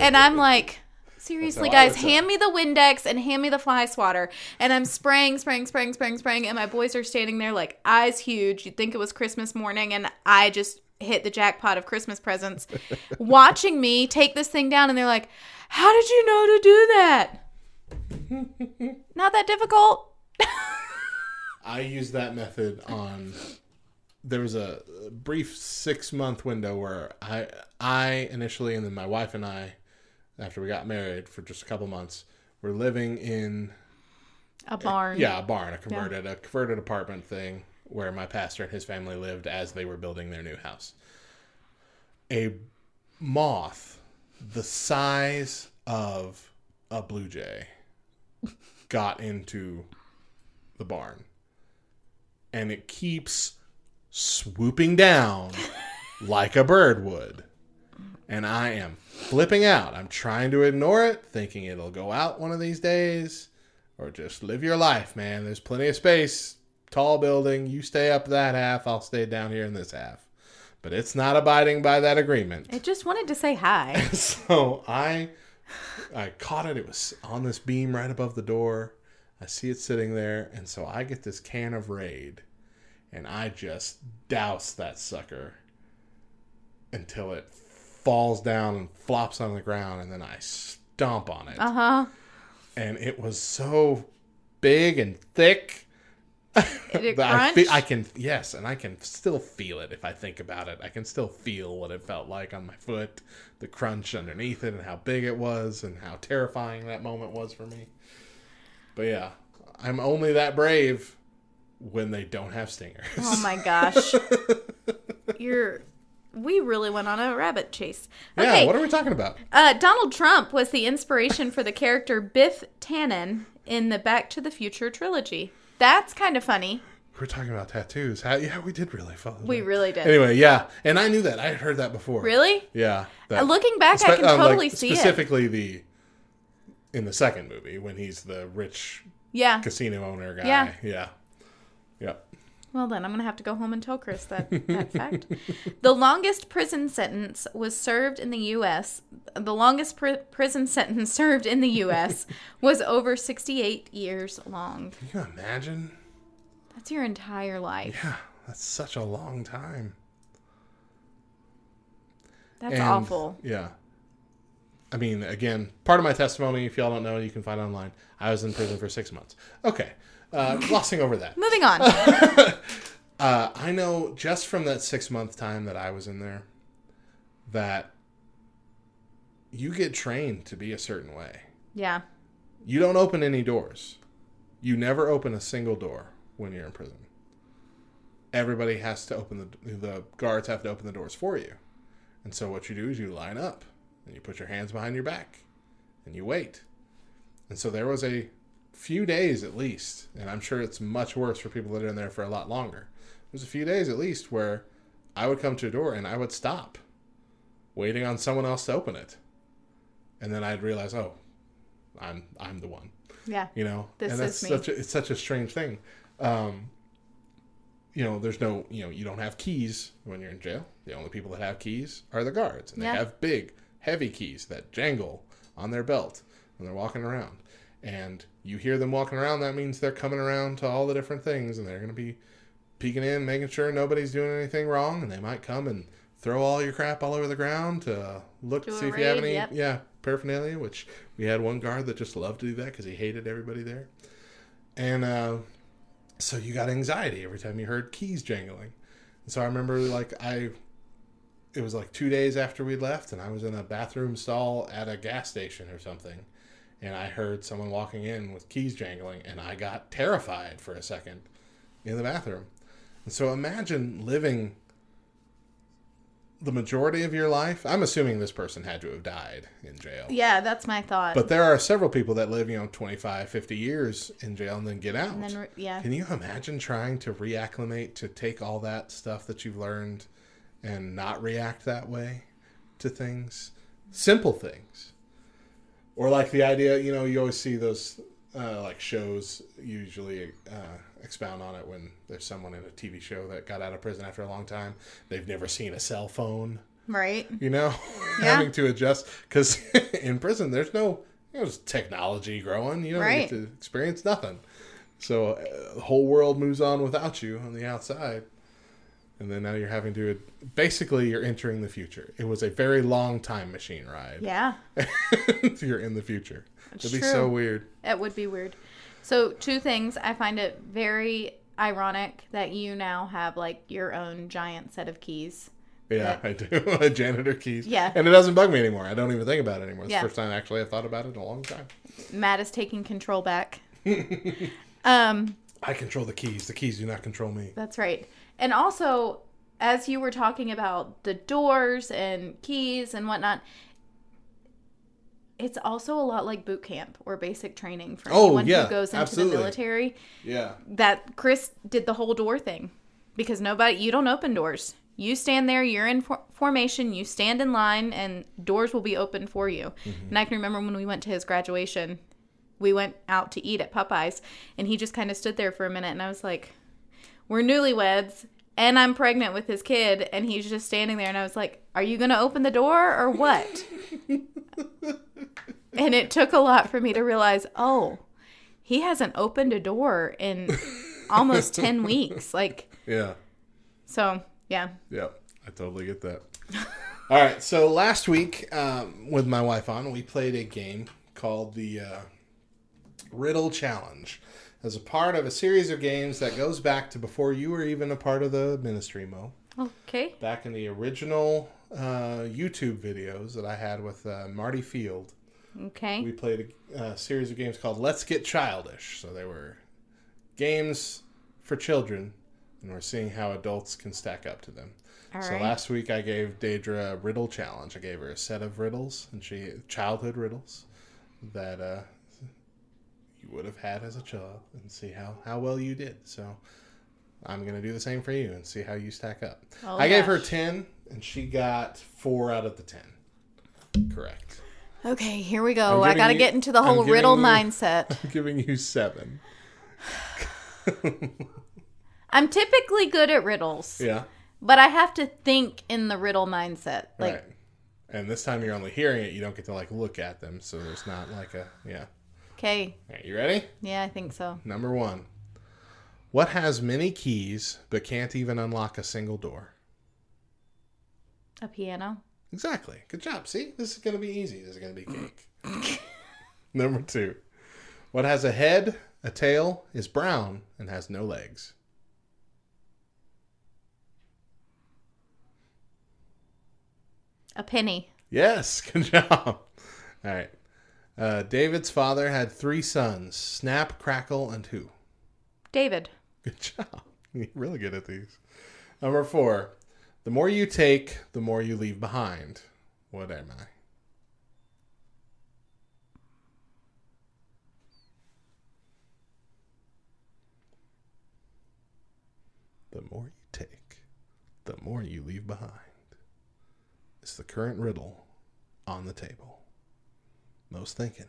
and I'm like. Seriously, That's how I guys, hand me the Windex and hand me the fly swatter. And I'm spraying, spraying, spraying, spraying, spraying. And my boys are standing there like eyes huge. You'd think it was Christmas morning. And I just hit the jackpot of Christmas presents watching me take this thing down. And they're like, How did you know to do that? Not that difficult. I used that method on. There was a brief six month window where I, I initially, and then my wife and I, after we got married for just a couple months, were living in A barn. yeah a barn, a converted a converted apartment thing where my pastor and his family lived as they were building their new house. A moth the size of a blue jay got into the barn and it keeps swooping down like a bird would. And i am flipping out. I'm trying to ignore it thinking it'll go out one of these days or just live your life man. There's plenty of space tall building you stay up that half i'll stay down here in this half but it's not abiding by that agreement It just wanted to say hi. so I I caught it. It was on this beam right above the door. I see it sitting there, and so I get this can of Raid, and I just douse that sucker until it falls down and flops on the ground, and then I stomp on it. Uh huh. and it was so big and thick. It I, fe- I can yes, and I can still feel it if I think about it. I can still feel what it felt like on my foot, the crunch underneath it, and how big it was, and how terrifying that moment was for me. But yeah, I'm only that brave when they don't have stingers. oh my gosh. You're. We really went on a rabbit chase. yeah, what are we talking about? Uh, Donald Trump was the inspiration for the character Biff Tannen in the Back to the Future trilogy. That's kind of funny. We're talking about tattoos. How, yeah, we did really follow. We that. really did. Anyway, yeah, and I knew that. I had heard that before. Really? Yeah. Uh, that- Looking back, I Spe- can um, like, totally see it. specifically the in the second movie when he's the rich Yeah. casino owner guy. Yeah. Yeah. Well, then I'm going to have to go home and tell Chris that, that fact. The longest prison sentence was served in the U.S. The longest pr- prison sentence served in the U.S. was over 68 years long. Can you imagine? That's your entire life. Yeah, that's such a long time. That's And, awful. Yeah. I mean, again, part of my testimony, if y'all don't know, you can find online. I was in prison for six months. Okay. Uh, glossing over that. Moving on. Uh, I know just from that six month time that I was in there that you get trained to be a certain way. yeah. You don't open any doors. You never open a single door when you're in prison. Everybody has to open the the guards have to open the doors for you. And so what you do is you line up and you put your hands behind your back and you wait. And so there was a few days at least, and I'm sure it's much worse for people that are in there for a lot longer. There's a few days at least where I would come to a door and I would stop waiting on someone else to open it. And then I'd realize, oh, I'm I'm the one Yeah. you know This and that's is me. such a, it's such a strange thing um you know there's no you know you don't have keys when you're in jail the only people that have keys are the guards and Yeah. they have big heavy keys that jangle on their belt when they're walking around and you hear them walking around that means they're coming around to all the different things and they're going to be peeking in making sure nobody's doing anything wrong and they might come and throw all your crap all over the ground to look Do to see if you have any yep. yeah paraphernalia which we had one guard that just loved to do that because he hated everybody there. And uh, so you got anxiety every time you heard keys jangling. And so i remember like i it was like two days after we left and i was in a bathroom stall at a gas station or something and i heard someone walking in with keys jangling and i got terrified for a second in the bathroom and so imagine living the majority of your life i'm assuming this person had to have died in jail Yeah, that's my thought. but there are several people that live, you know, 25, 50 years in jail and then get out. and then, yeah. Can you imagine trying to reacclimate to take all that stuff that you've learned and not react that way to things? Simple things. Or like the idea, you know, you always see those uh, like shows usually uh, expound on it when there's someone in a TV show that got out of prison after a long time. They've never seen a cell phone Right? you know, Yeah. having to adjust because in prison there's no there's technology growing. You don't Right. get to experience nothing. So uh, the whole world moves on without you on the outside, and then now you're having to basically you're entering the future. It was a very long time machine ride. Yeah. you're in the future. That's It'd be so weird. It would be weird. So, two things. I find it very ironic that you now have like your own giant set of keys. Yeah, I do. janitor keys. Yeah. and it doesn't bug me anymore. I don't even think about it anymore. It's Yeah. the first time actually I've thought about it in a long time. Matt is taking control back. um, I control the keys. The keys do not control me. that's right. And also, as you were talking about the doors and keys and whatnot, it's also a lot like boot camp or basic training for Oh, anyone yeah, who goes into absolutely. the military. Yeah. that Chris did the whole door thing because nobody you don't open doors. You stand there, you're in for- formation, you stand in line and doors will be open for you. Mm-hmm. And I can remember when we went to his graduation, we went out to eat at Popeyes and he just kind of stood there for a minute and I was like, "We're newlyweds and I'm pregnant with his kid." And he's just standing there and I was like, "Are you going to open the door or what?" and it took a lot for me to realize, "Oh, he hasn't opened a door in almost 10 weeks like Yeah. so yeah Yeah. I totally get that. All right, so last week um, with my wife on, we played a game called the uh, Riddle Challenge as a part of a series of games that goes back to before you were even a part of the ministry, Mo. Okay. Back in the original uh, YouTube videos that I had with uh, Marty Field, Okay. we played a, a series of games called Let's Get Childish. So they were games for children, and we're seeing how adults can stack up to them. All so right. last week I gave Daedra a riddle challenge. I gave her a set of riddles, and she childhood riddles that uh, you would have had as a child, and see how how well you did. So I'm gonna do the same for you and see how you stack up. Oh, I gave her ten, and she got four out of the ten. Correct. Okay, here we go. I got to get into the whole riddle you- mindset. I'm giving you seven. I'm typically good at riddles, Yeah. but I have to think in the riddle mindset. Like, right. And this time you're only hearing it. You don't get to like look at them, so there's not like a yeah. Okay, right, you ready? yeah, I think so. Number one. What has many keys but can't even unlock a single door? A piano. Exactly. Good job. See, this is going to be easy. This is going to be cake. Number two. What has a head, a tail, is brown, and has no legs? A penny. Yes, good job. All right. Uh, David's father had three sons Snap, Crackle, and who? David. Good job. You're really good at these. Number four. The more you take, the more you leave behind. What am I? The more you take, the more you leave behind. It's the current riddle on the table. Most thinking.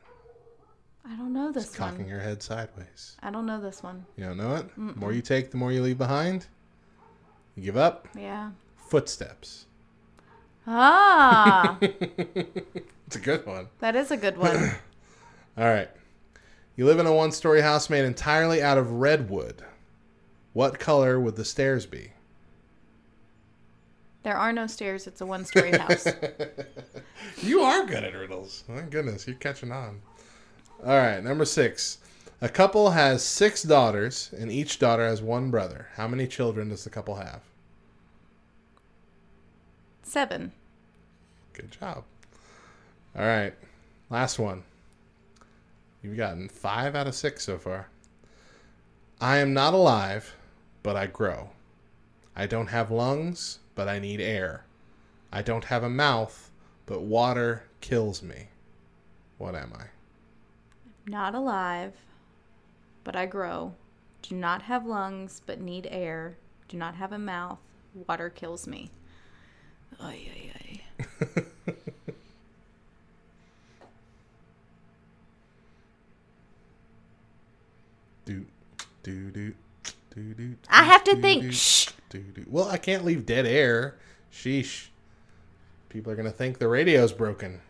I don't know this Cocking one. your head sideways. I don't know this one. You don't know it? The more you take, the more you leave behind. You give up? Yeah. Footsteps. Ah, It's a good one. that is a good one. All right. You live in a one story house made entirely out of redwood. What color would the stairs be? There are no stairs. It's a one-story house. You are good at riddles. My goodness, you're catching on. All right, number six. A couple has six daughters, and each daughter has one brother. How many children does the couple have? Seven. Good job. All right, last one. You've gotten five out of six so far. I am not alive, but I grow. I don't have lungs, but I need air. I don't have a mouth, but water kills me. What am I? Not alive, but I grow. Do not have lungs, but need air. Do not have a mouth. Water kills me. Ay, ay, ay. Do, do, do, do, do. I have to do, think. do, Shh. Well, I can't leave dead air. Sheesh. People are going to think the radio's broken.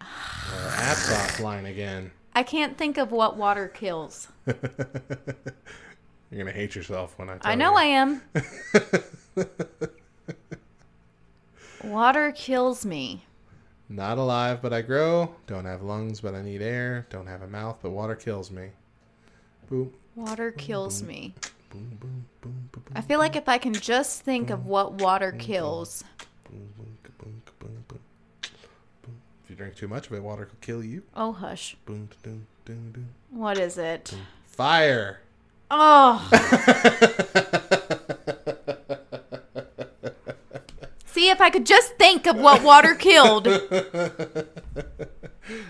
Our app's offline again. I can't think of what water kills. You're going to hate yourself when I tell I know you. I am. water kills me. Not alive, but I grow. Don't have lungs, but I need air. Don't have a mouth, but water kills me. Boom, Water kills me. Boom, boom, boom, boom, I feel like if I can just think of what water kills. boom, boom, boom, boom, boom, boom. If you drink too much of it, water could kill you. Oh, hush. What is it? Fire. Oh. See if I could just think of what water killed.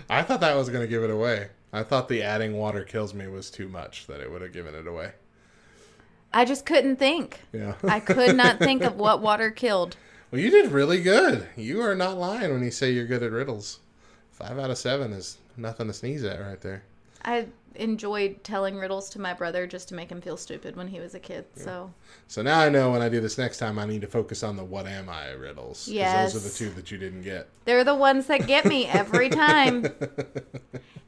I thought that was going to give it away. I thought the adding water kills me was too much, that it would have given it away. I just couldn't think. Yeah. I could not think of what water killed. well, you did really good. You are not lying when you say you're good at riddles. Five out of seven is nothing to sneeze at right there. I enjoyed telling riddles to my brother just to make him feel stupid when he was a kid. So So now I know when I do this next time, I need to focus on the what am I riddles. Yes. Those are the two that you didn't get. they're the ones that get me every time.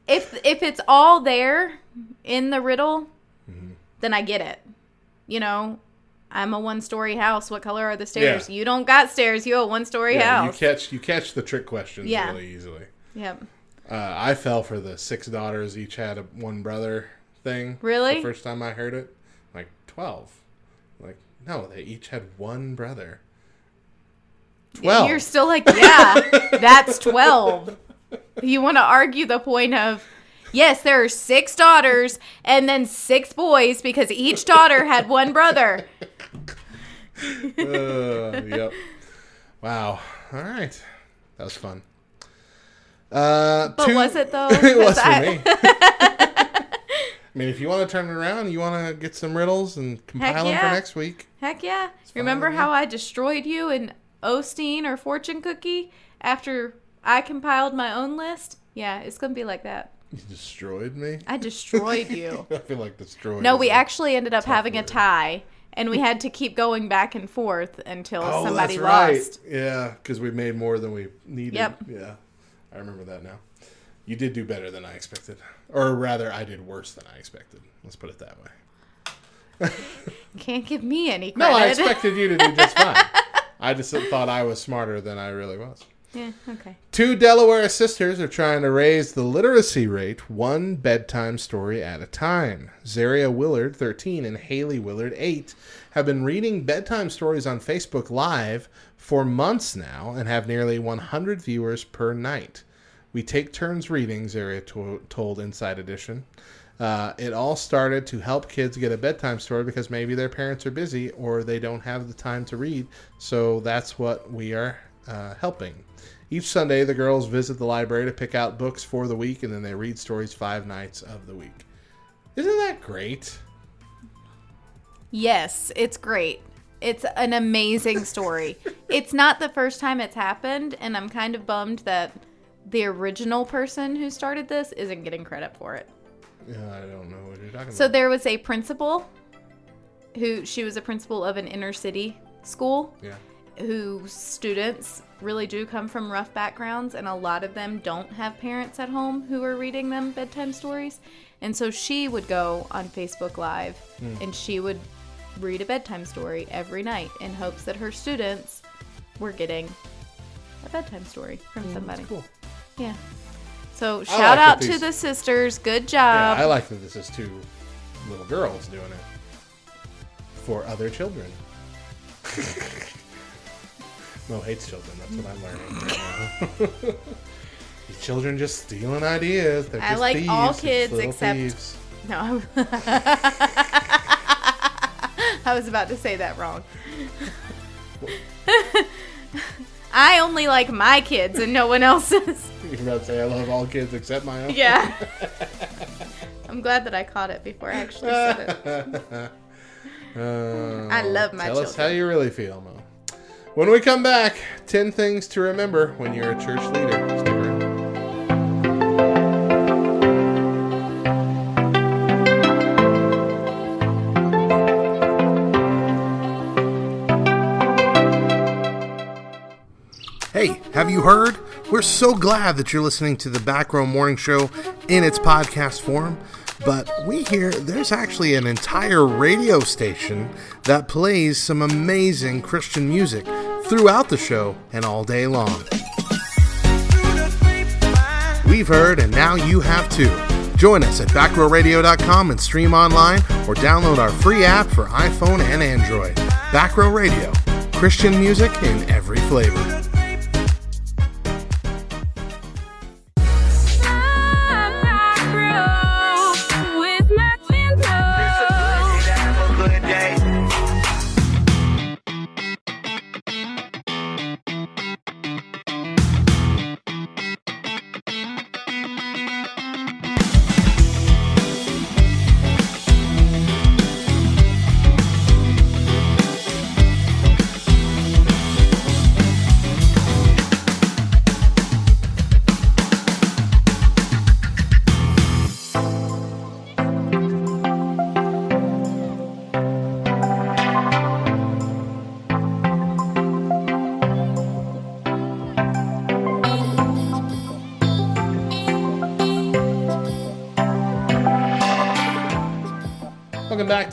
if if it's all there in the riddle, mm-hmm. then I get it. You know, I'm a one story house. What color are the stairs? Yeah. You don't got stairs. You a one story Yeah, you house. catch you catch the trick questions Yeah. really easily. Yep. Uh, I fell for the six daughters each had a, one brother thing. Really? The first time I heard it, like twelve. Like no, they each had one brother. Twelve. You're still like, yeah, that's 12. You want to argue the point of, yes, there are six daughters and then six boys because each daughter had one brother. Uh, yep. Wow. All right. That was fun. Uh, But two- was it though? it was for I- me. I mean, if you want to turn it around, you want to get some riddles and compile them for next week. Heck yeah. Remember how I destroyed you in Osteen or Fortune Cookie after I compiled my own list? Yeah, it's going to be like that. You destroyed me. I destroyed you. I feel like destroyed. No, we actually ended up having a tie, and we had to keep going back and forth until Oh, somebody that's right. lost. Yeah, because we made more than we needed. Yep. Yeah, I remember that now. You did do better than I expected, or rather, I did worse than I expected. Let's put it that way. Can't give me any credit. No. I expected you to do just fine. I just thought I was smarter than I really was. Yeah, okay. Two Delaware sisters are trying to raise the literacy rate one bedtime story at a time. Zaria Willard, 13, and Haley Willard, 8, have been reading bedtime stories on Facebook Live for months now and have nearly 100 viewers per night. We take turns reading, Zaria to- told Inside Edition. Uh, it all started to help kids get a bedtime story because maybe their parents are busy or they don't have the time to read. So that's what we are uh, helping. Each Sunday, the girls visit the library to pick out books for the week, and then they read stories five nights of the week. Isn't that great? Yes, it's great. It's an amazing story. it's not the first time it's happened, and I'm kind of bummed that the original person who started this isn't getting credit for it. Yeah, I don't know what you're talking So about. there was a principal who she was a principal of an inner city school Yeah. Whose students really do come from rough backgrounds and a lot of them don't have parents at home who are reading them bedtime stories. And so she would go on Facebook Live hmm. and she would read a bedtime story every night in hopes that her students were getting a bedtime story from hmm, somebody. Cool. Yeah. So shout that out to these- the sisters. Good job. Yeah, job. I like that this is two little girls doing it for other children. Mo hates children. That's what I'm learning right now. These children just stealing ideas. They're I just like all thieves. It's kids except- thieves. No. I was about to say that wrong. I only like my kids and no one else's. You're about to say I love all kids except my own. Yeah. I'm glad that I caught it before I actually said it. Uh, I love my Tell us how you really feel, Mo. When we come back, 10 things to remember when you're a church leader. Hey, have you heard? We're so glad that you're listening to the Back Row Morning Show in its podcast form. But we hear there's actually an entire radio station that plays some amazing Christian music throughout the show and all day long. We've heard, and now you have too. Join us at backrowradio.com and stream online or download our free app for iPhone and Android. Back Row Radio, Christian music in every flavor.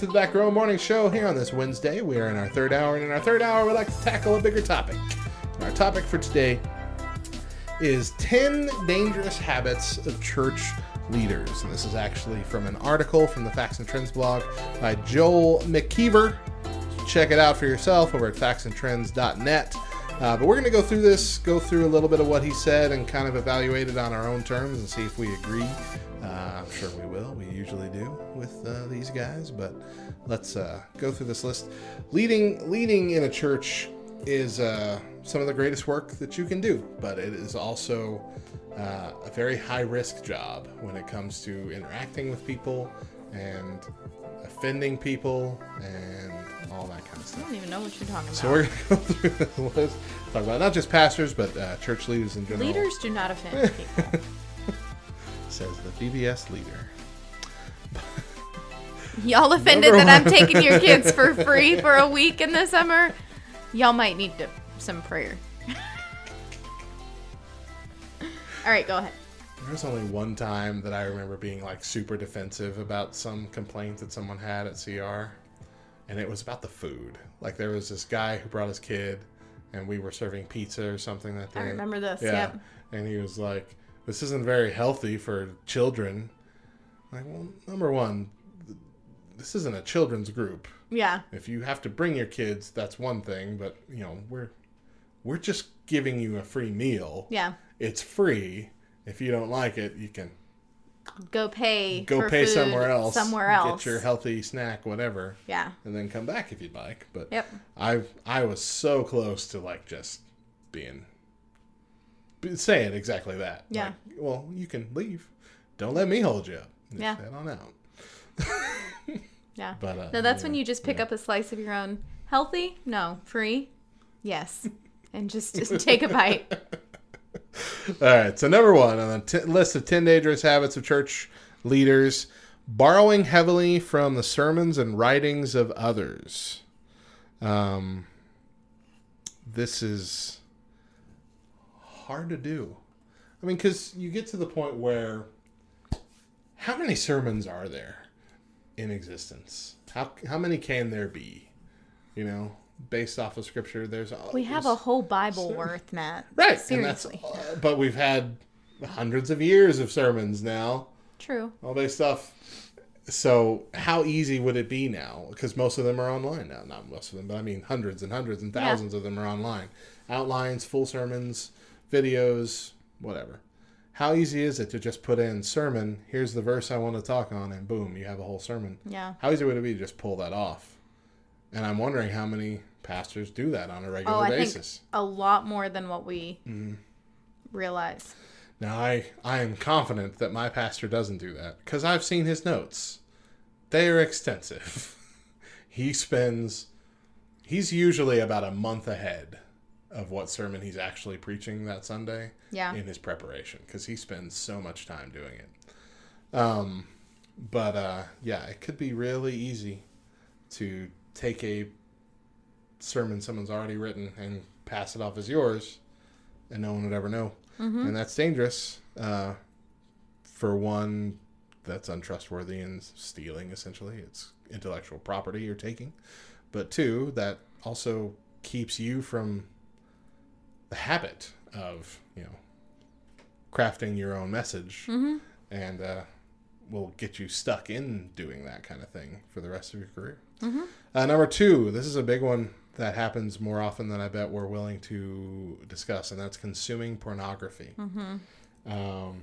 The Back Row Morning Show here on this Wednesday. We are in our third hour, and in our third hour, we like to tackle a bigger topic. Our topic for today is 10 Dangerous Habits of Church Leaders. And this is actually from an article from the Facts and Trends blog by Joel McKeever. Check it out for yourself over at factsandtrends.net. Uh, but we're going to go through this, go through a little bit of what he said, and kind of evaluate it on our own terms and see if we agree. Uh, I'm sure we will. We usually do with uh, these guys, but let's uh, go through this list. Leading, leading in a church is uh, some of the greatest work that you can do, but it is also uh, a very high risk job when it comes to interacting with people and offending people and all that kind of stuff. I don't even know what you're talking about. So we're gonna go through the list, talk about not just pastors but uh, church leaders in general. Leaders do not offend people. says the VBS leader. Y'all offended Number that I'm taking your kids for free for a week in the summer? Y'all might need to, some prayer. All right, go ahead. There was only one time that I remember being like super defensive about some complaint that someone had at CR, and it was about the food. Like there was this guy who brought his kid, and we were serving pizza or something that day. I remember this, Yeah, yep. and he was like, "This isn't very healthy for children." Like, well, number one, this isn't a children's group. Yeah, If you have to bring your kids, that's one thing, but you know, we're we're just giving you a free meal. yeah. It's free. If you don't like it, you can Go pay. go for pay somewhere else. Somewhere else. Get your healthy snack, whatever, yeah. and then come back if you'd like. But Yep. I I was so close to like just being be- saying exactly that. Yeah. Like, well, you can leave. Don't let me hold you up. Just Yeah. Head on out. Yeah. But uh, no, that's when you just pick yeah. up a slice of your own. Healthy? No. Free? Yes. And just, just take a bite. All right, so number one on the t- list of 10 dangerous habits of church leaders borrowing heavily from the sermons and writings of others. Um, this is hard to do. I mean, because you get to the point where how many sermons are there in existence? How, how many can there be? You know, based off of scripture, there's all, We have a whole Bible worth, Matt. Right. Seriously. Uh, but we've had hundreds of years of sermons now, True. all based off. So how easy would it be now? Because most of them are online now. Not most of them, but I mean hundreds and hundreds and Yeah. thousands of them are online. Outlines, full sermons, videos, whatever. How easy is it to just put in sermon? Here's the verse I want to talk on, and boom, you have a whole sermon. Yeah. How easy would it be to just pull that off? And I'm wondering how many pastors do that on a regular Oh, I basis. think a lot more than what we Mm-hmm. realize. Now, I, I am confident that my pastor doesn't do that because I've seen his notes. They are extensive. he spends, he's usually about a month ahead of what sermon he's actually preaching that Sunday Yeah. in his preparation because he spends so much time doing it. Um, but uh, yeah, it could be really easy to take a sermon someone's already written and pass it off as yours, and no one would ever know. And that's dangerous uh, for one that's untrustworthy and stealing, essentially. It's intellectual property you're taking. But two, that also keeps you from the habit of, you know, crafting your own message and uh, will get you stuck in doing that kind of thing for the rest of your career. Uh, number two, this is a big one that happens more often than I bet we're willing to discuss, and that's consuming pornography. Um,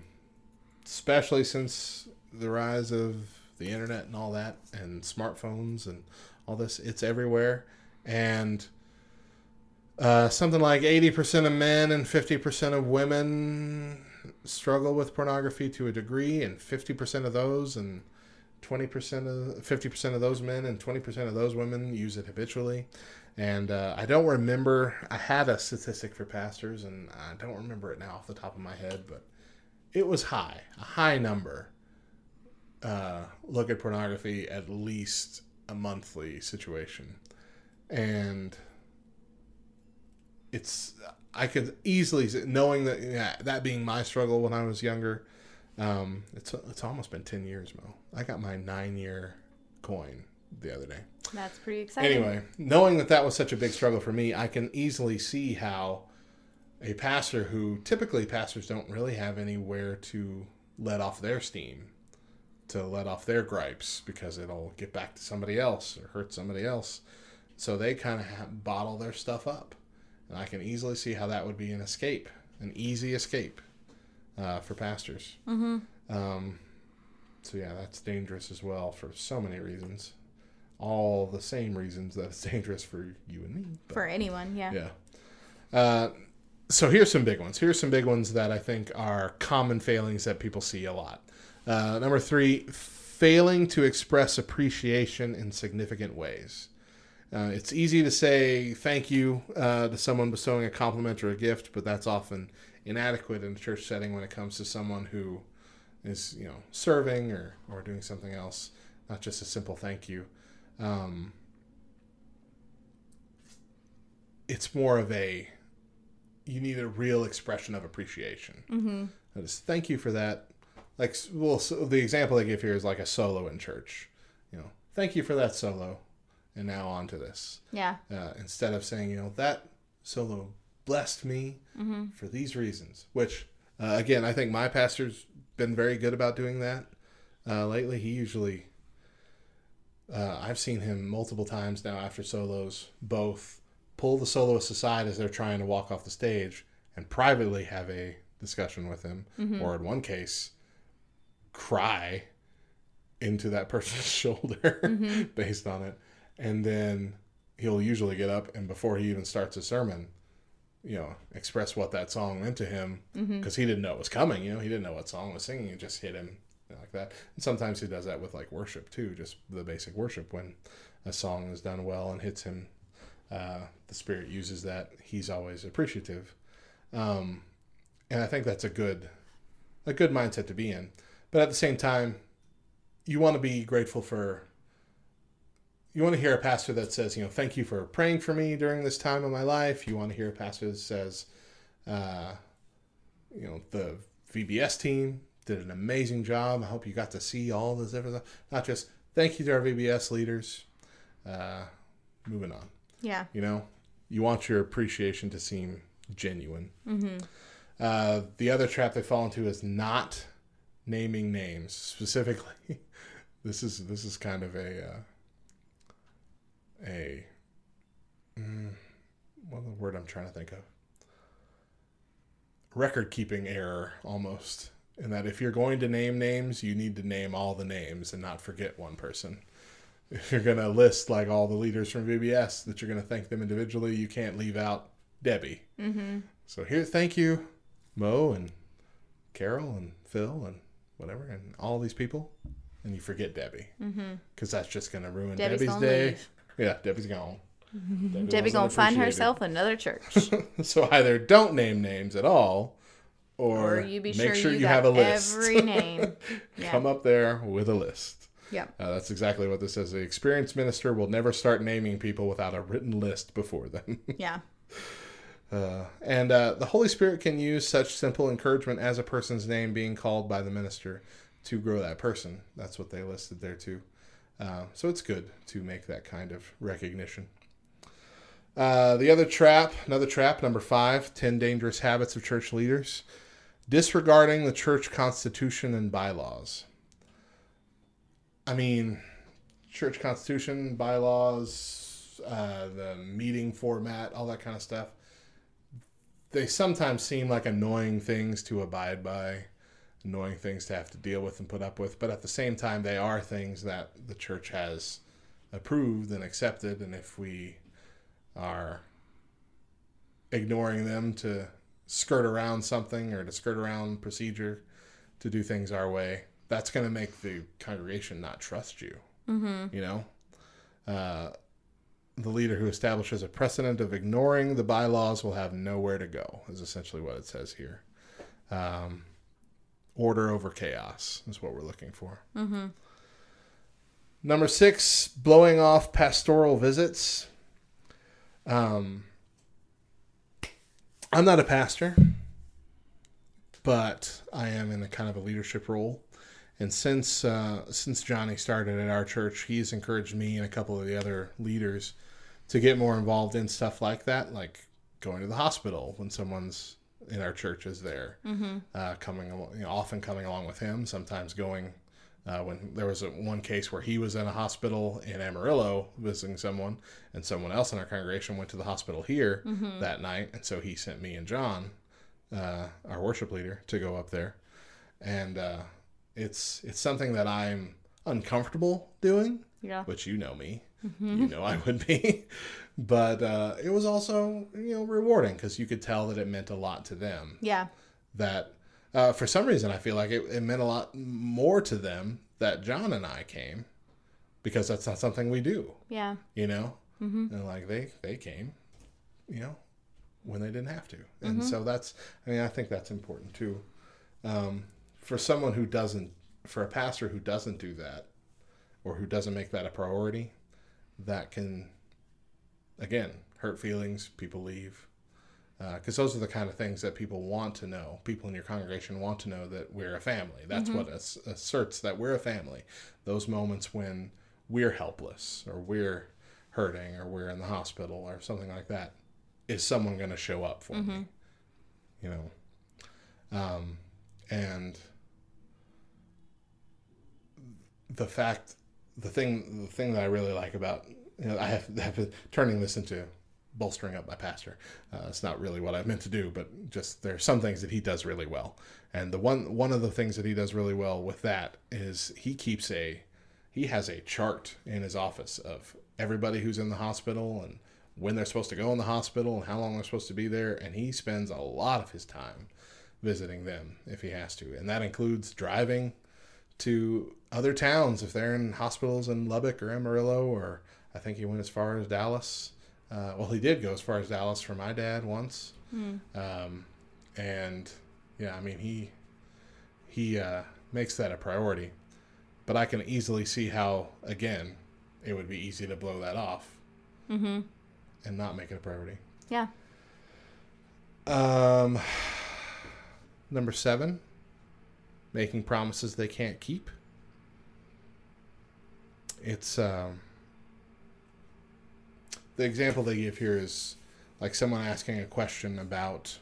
especially since the rise of the internet and all that, and smartphones and all this, it's everywhere. And uh, something like 80% of men and 50% of women struggle with pornography to a degree, and 50% of those and 20% of 50% of those men and 20% of those women use it habitually. And uh, I don't remember, I had a statistic for pastors, and I don't remember it now off the top of my head, but it was high, a high number. Uh, look at pornography at least a monthly situation. And it's I could easily knowing that yeah, that being my struggle when I was younger. Um, it's it's almost been ten years, Mo. I got my nine year coin the other day. That's pretty exciting. Anyway, knowing that that was such a big struggle for me, I can easily see how a pastor who typically pastors don't really have anywhere to let off their steam, to let off their gripes because it'll get back to somebody else or hurt somebody else. So they kind of bottle their stuff up. And I can easily see how that would be an escape, an easy escape uh, for pastors. Mm-hmm. Um, so yeah, that's dangerous as well for so many reasons. All the same reasons that it's dangerous for you and me. but- For anyone, yeah. yeah. Uh, so here's some big ones. Here's some big ones that I think are common failings that people see a lot. Uh, number three, failing to express appreciation in significant ways. Uh, it's easy to say thank you uh, to someone bestowing a compliment or a gift, but that's often inadequate in a church setting when it comes to someone who is, you know, serving or, or doing something else, not just a simple thank you. Um, it's more of a you need a real expression of appreciation. Mm-hmm. Just thank you for that. Like, well, so the example I give here is like a solo in church. You know, thank you for that solo, and now on to this. Yeah. Uh, instead of saying, you know, that solo blessed me for these reasons. Which, uh, again, I think my pastor's been very good about doing that uh, lately. He usually, uh, I've seen him multiple times now after solos, both pull the soloist aside as they're trying to walk off the stage and privately have a discussion with him, or in one case, cry into that person's shoulder based on it. And then he'll usually get up and before he even starts a sermon, you know, express what that song meant to him because he didn't know it was coming. You know, he didn't know what song was singing. It just hit him you know, like that. And sometimes he does that with like worship too, just the basic worship when a song is done well and hits him. Uh, the spirit uses that. He's always appreciative, um, and I think that's a good, a good mindset to be in. But at the same time, you want to be grateful for you want to hear a pastor that says, you know, thank you for praying for me during this time of my life. You want to hear a pastor that says, uh, you know, the VBS team did an amazing job. I hope you got to see all this. Not just thank you to our VBS leaders. Uh, moving on. Yeah. You know, you want your appreciation to seem genuine. Uh, the other trap they fall into is not naming names specifically. this is this is kind of a uh, a mm, what's the word I'm trying to think of? Record keeping error almost. In that if you're going to name names, you need to name all the names and not forget one person. If you're going to list like all the leaders from VBS that you're going to thank them individually, you can't leave out Debbie. Mm-hmm. So here, thank you, Mo and Carol and Phil and whatever, and all these people, and you forget Debbie because that's just going to ruin Debbie's Debbie's, day. leave. Yeah, Debbie's gone. Debbie, Debbie gonna find herself another church. so either don't name names at all, or, or you be make sure, sure you, you, have a list. every name. Yeah. Come up there with a list. Yep. Uh, that's exactly what this says. The experienced minister will never start naming people without a written list before them. Yeah. Uh, and uh, the Holy Spirit can use such simple encouragement as a person's name being called by the minister to grow that person. That's what they listed there too. Uh, so it's good to make that kind of recognition. Uh, the other trap, another trap, number five 10 dangerous habits of church leaders. Disregarding the church constitution and bylaws. I mean, church constitution, bylaws, uh, the meeting format, all that kind of stuff. They sometimes seem like annoying things to abide by, annoying things to have to deal with and put up with, but at the same time, they are things that the church has approved and accepted. And if we are ignoring them to skirt around something or to skirt around procedure to do things our way, that's going to make the congregation not trust you. Mm-hmm. You know, uh, the leader who establishes a precedent of ignoring the bylaws will have nowhere to go. Is essentially what it says here. Um, order over chaos is what we're looking for. Mm-hmm. Number six, blowing off pastoral visits. Um, I'm not a pastor, but I am in a kind of a leadership role. And since uh, since Johnny started at our church, he's encouraged me and a couple of the other leaders to get more involved in stuff like that, like going to the hospital when someone's in our church is there, mm-hmm. uh, coming you know, often coming along with him. Sometimes going uh, when there was a, one case where he was in a hospital in Amarillo visiting someone, and someone else in our congregation went to the hospital here that night, and so he sent me and John, uh, our worship leader, to go up there, and uh, it's it's something that I'm uncomfortable doing Yeah. which you know me, you know I would be. but uh, it was also you know rewarding because you could tell that it meant a lot to them. Yeah. That uh, for some reason I feel like it, it meant a lot more to them that John and I came because that's not something we do, Yeah. you know. Mm-hmm. And like they they came, you know, when they didn't have to, and so that's I mean I think that's important too. Um, for someone who doesn't, for a pastor who doesn't do that, or who doesn't make that a priority, that can, again, hurt feelings. People leave. Uh, because those are the kind of things that people want to know. People in your congregation want to know that we're a family. That's what mm-hmm. ass- asserts that we're a family. Those moments when we're helpless or we're hurting or we're in the hospital or something like that, is someone going to show up for me? Mm-hmm. You know? Um, and the fact the thing the thing that I really like about you know I have, have been turning this into bolstering up my pastor. Uh, it's not really what I meant to do, but just there are some things that he does really well. And the one one of the things that he does really well with that is he keeps a he has a chart in his office of everybody who's in the hospital and when they're supposed to go in the hospital and how long they're supposed to be there and he spends a lot of his time visiting them if he has to. And that includes driving to other towns if they're in hospitals in Lubbock or Amarillo, or I think he went as far as Dallas. Uh, well, he did go as far as Dallas for my dad once, um, and yeah, I mean he he uh, makes that a priority. But I can easily see how again it would be easy to blow that off Mm-hmm. and not make it a priority. Yeah. Um, number seven, making promises they can't keep. It's um, the example they give here is like someone asking a question about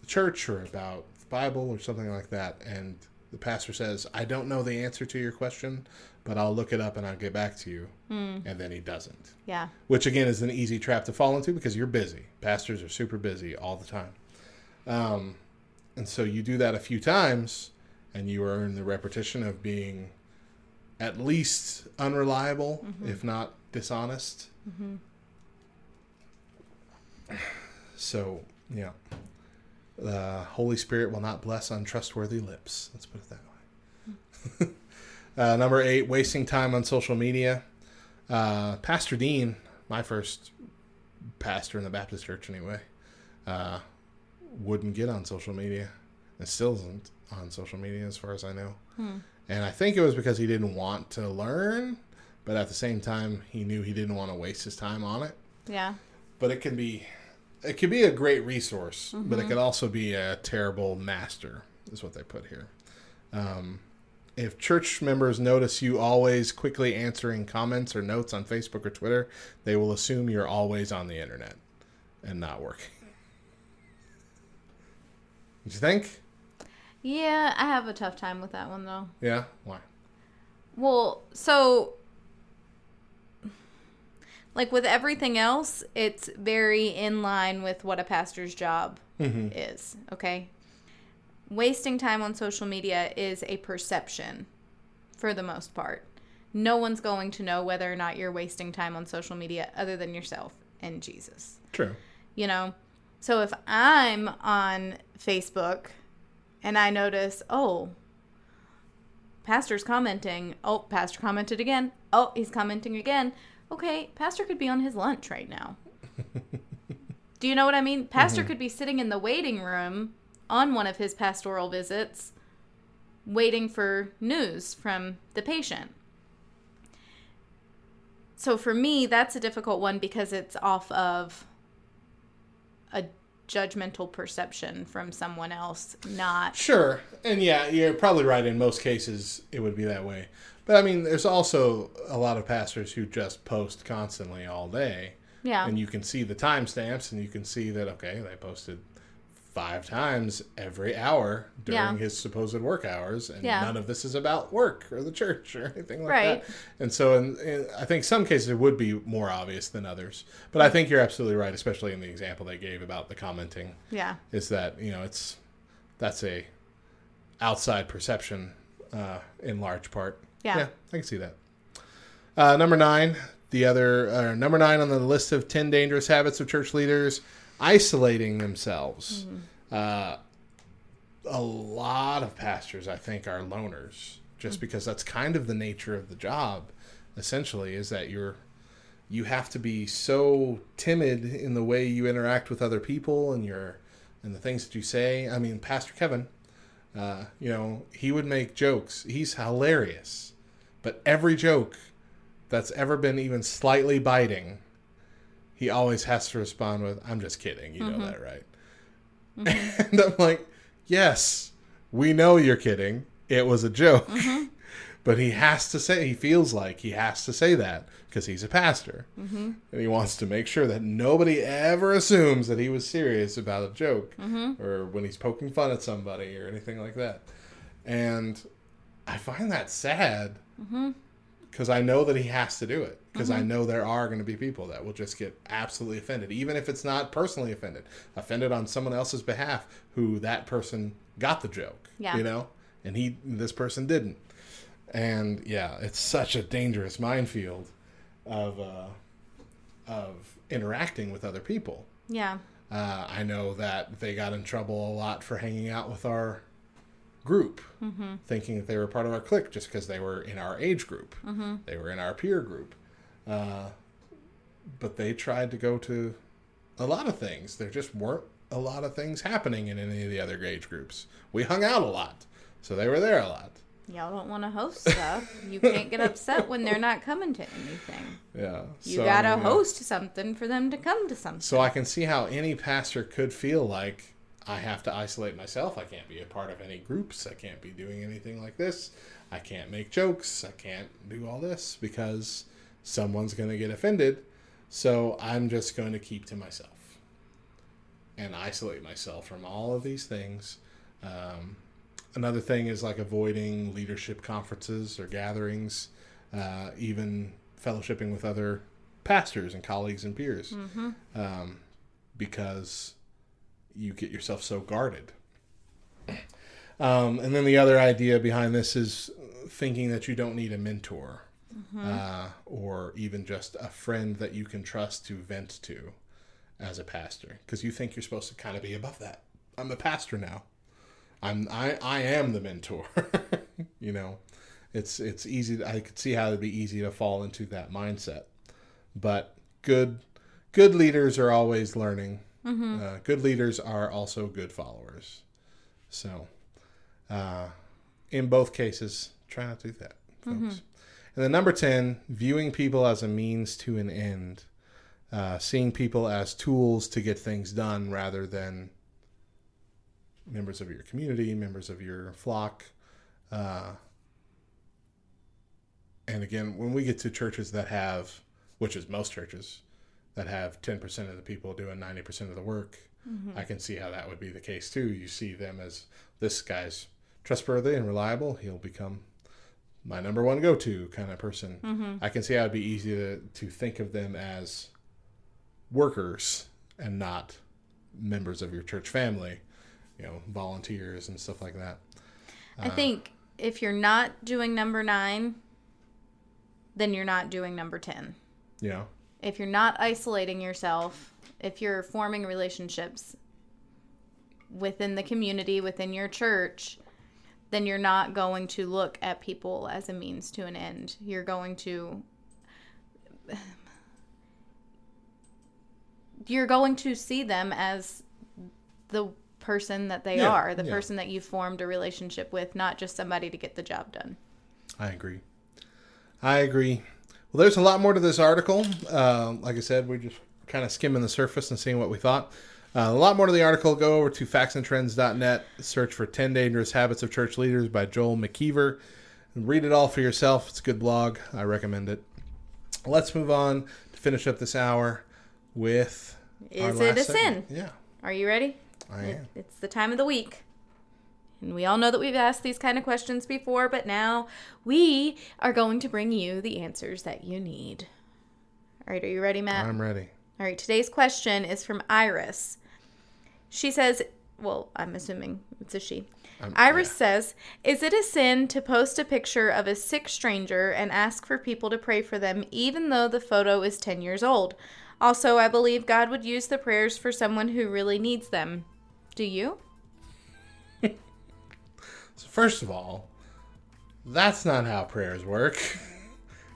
the church or about the Bible or something like that, and the pastor says, "I don't know the answer to your question, but I'll look it up and I'll get back to you," and then he doesn't Yeah. which again is an easy trap to fall into because you're busy. Pastors are super busy all the time. Um, and so you do that a few times and you earn the repetition of being at least unreliable, if not dishonest. So, yeah. The Holy Spirit will not bless untrustworthy lips. Let's put it that way. uh, number eight, wasting time on social media. Uh, Pastor Dean, my first pastor in the Baptist church anyway, uh, wouldn't get on social media and still isn't on social media as far as I know. And I think it was because he didn't want to learn, but at the same time, he knew he didn't want to waste his time on it. Yeah. But it can be, it can be a great resource, but it could also be a terrible master, is what they put here. Um, if church members notice you always quickly answering comments or notes on Facebook or Twitter, they will assume you're always on the internet and not working. What you think? Yeah, I have a tough time with that one though. Yeah. Why? Well, so like with everything else, it's very in line with what a pastor's job mm-hmm. is, okay? Wasting time on social media is a perception for the most part. No one's going to know whether or not you're wasting time on social media other than yourself and Jesus True. you know so if i'm on facebook and i notice oh pastor's commenting. Oh pastor commented again. Oh he's commenting again. Okay pastor could be on his lunch right now. Do you know what i mean? Pastor mm-hmm. could be sitting in the waiting room on one of his pastoral visits waiting for news from the patient. So for me that's a difficult one because it's off of a judgmental perception from someone else, not Sure. And yeah, you're probably right. In most cases, it would be that way. But I mean, there's also a lot of pastors who just post constantly all day Yeah. And you can see the timestamps and you can see that, okay, they posted five times every hour during Yeah. his supposed work hours. And Yeah. none of this is about work or the church or anything like Right. that. And so in, in, I think some cases it would be more obvious than others. But I think you're absolutely right, especially in the example they gave about the commenting Yeah. is that you know it's that's a outside perception uh, in large part. Yeah. I can see that. Uh, number nine, the other uh, number nine on the list of ten dangerous habits of church leaders: isolating themselves. Uh, a lot of pastors, I think, are loners, just because that's kind of the nature of the job. Essentially, is that you're you have to be so timid in the way you interact with other people and your and the things that you say. I mean, Pastor Kevin, uh, you know, he would make jokes. He's hilarious, but every joke that's ever been even slightly biting, he always has to respond with, "I'm just kidding. You know mm-hmm. that, right?" And I'm like, "Yes, we know you're kidding. It was a joke." Mm-hmm. But he has to say, he feels like he has to say that because he's a pastor. Mm-hmm. And he wants to make sure that nobody ever assumes that he was serious about a joke mm-hmm. or when he's poking fun at somebody or anything like that. And I find that sad because I know that he has to do it. Because I know there are going to be people that will just get absolutely offended, even if it's not personally offended, offended on someone else's behalf who that person got the joke. Yeah. You know? And he, this person didn't and yeah, it's such a dangerous minefield of uh, of interacting with other people. Yeah. Uh, I know that they got in trouble a lot for hanging out with our group, thinking that they were part of our clique just because they were in our age group, they were in our peer group. Uh, but they tried to go to a lot of things. There just weren't a lot of things happening in any of the other age groups. We hung out a lot, so they were there a lot. Y'all don't want to host stuff. You can't get upset when they're not coming to anything. Yeah, You so, gotta yeah. host something for them to come to something. So I can see how any pastor could feel like I have to isolate myself. I can't be a part of any groups. I can't be doing anything like this. I can't make jokes. I can't do all this because someone's going to get offended. So I'm just going to keep to myself and isolate myself from all of these things. Um, another thing is like avoiding leadership conferences or gatherings, uh, even fellowshipping with other pastors and colleagues and peers, um, because you get yourself so guarded. Um, and then the other idea behind this is thinking that you don't need a mentor uh, or even just a friend that you can trust to vent to as a pastor because you think you're supposed to kind of be above that. I'm a pastor now. I'm I, I am the mentor. you know, it's it's easy. I could see how it'd be easy to fall into that mindset. But good good leaders are always learning. Uh, good leaders are also good followers. So, uh, in both cases, try not to do that, folks. And then number ten, viewing people as a means to an end, uh, seeing people as tools to get things done rather than members of your community, members of your flock. Uh, and again, when we get to churches that have, which is most churches, that have 10% of the people doing 90% of the work, mm-hmm. I can see how that would be the case too. You see them as this guy's trustworthy and reliable, he'll become my number one go to kind of person. Mm-hmm. I can see how it'd be easy to, to think of them as workers and not members of your church family, you know, volunteers and stuff like that. I uh, think if you're not doing number nine, then you're not doing number 10. You know, If you're not isolating yourself, if you're forming relationships within the community, within your church, then you're not going to look at people as a means to an end. You're going to you're going to see them as the person that they Yeah, are, the yeah. person that you formed a relationship with, not just somebody to get the job done. I agree. I agree. Well, there's a lot more to this article. Uh, like I said, we're just kind of skimming the surface and seeing what we thought. Uh, a lot more to the article. Go over to factsandtrends.net, search for 10 Dangerous Habits of Church Leaders by Joel McKeever. Read it all for yourself. It's a good blog. I recommend it. Let's move on to finish up this hour with. Is it a last sin? Yeah, Are you ready? I am. It's the time of the week. And we all know that we've asked these kind of questions before, but now we are going to bring you the answers that you need. All right, are you ready, Matt? I'm ready. All right, today's question is from Iris. She says, well, I'm assuming it's a she. Um, Iris says, Is it a sin to post a picture of a sick stranger and ask for people to pray for them, even though the photo is 10 years old? Also, I believe God would use the prayers for someone who really needs them. Do you? So first of all, that's not how prayers work.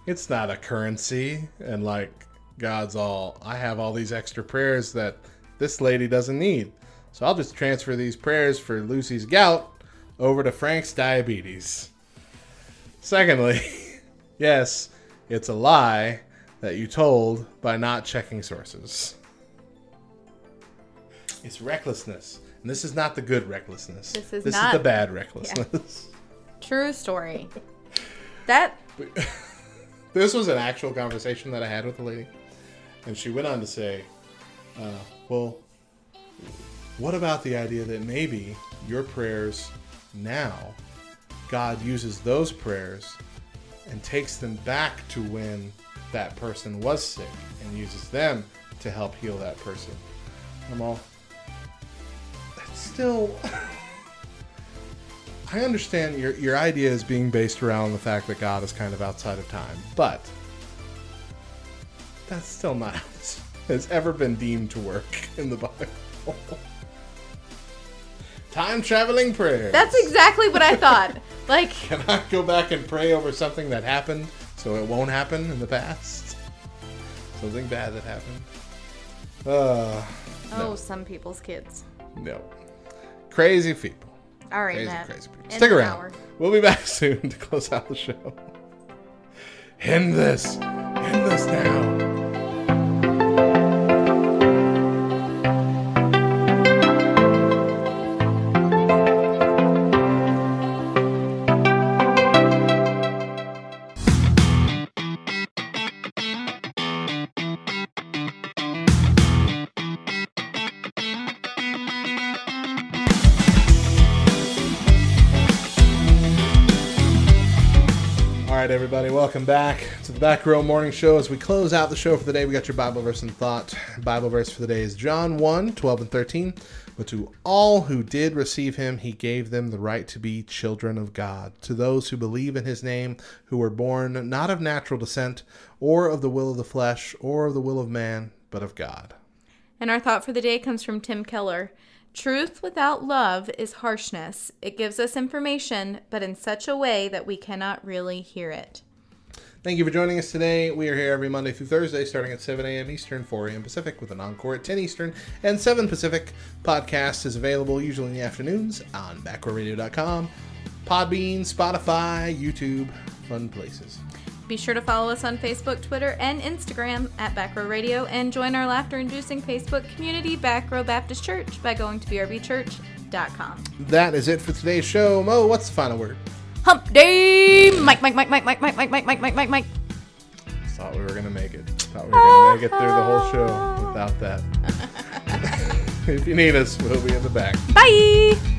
It's not a currency, and like God's all, I have all these extra prayers that this lady doesn't need. So I'll just transfer these prayers for Lucy's gout over to Frank's diabetes. Secondly, yes, it's a lie that you told by not checking sources. It's recklessness. And this is not the good recklessness. This is this not- is the bad recklessness. True story. That this was an actual conversation that I had with the lady, and she went on to say, uh, "Well, what about the idea that maybe your prayers now, God uses those prayers and takes them back to when that person was sick and uses them to help heal that person?" I'm all. Still. I understand your your idea is being based around the fact that God is kind of outside of time, but that's still not has ever been deemed to work in the Bible. Time traveling prayer. that's exactly what I thought. Like Can I go back and pray over something that happened so it won't happen in the past? Something bad that happened. Uh, oh, some people's kids. no. Crazy people. All right, Crazy, Matt. crazy people. Stick around. hour. We'll be back soon to close out the show. End this. End this now. Everybody, welcome back to the Back Row Morning Show. As we close out the show for the day, we got your Bible verse and thought. Bible verse for the day is John 1 12 and 13. But to all who did receive him, he gave them the right to be children of God. To those who believe in his name, who were born not of natural descent, or of the will of the flesh, or of the will of man, but of God. And our thought for the day comes from Tim Keller. Truth without love is harshness. It gives us information, but in such a way that we cannot really hear it. Thank you for joining us today. We are here every Monday through Thursday, starting at 7 a.m. Eastern, 4 a.m. Pacific, with an encore at 10 Eastern and 7 Pacific. Podcast is available usually in the afternoons on backrowradio.com, Podbean, Spotify, YouTube, fun places. Be sure to follow us on Facebook, Twitter, and Instagram at Backrow Radio and join our laughter inducing Facebook community, Backrow Baptist Church, by going to brbchurch.com. That is it for today's show. Mo, what's the final word? Hump Day! Mike, Mike, Mike, Mike, Mike, Mike, Mike, Mike, Mike, Mike, Mike, Mike. Thought we were going to make it. Thought we were going to make it through the whole show without that. if you need us, we'll be in the back. Bye!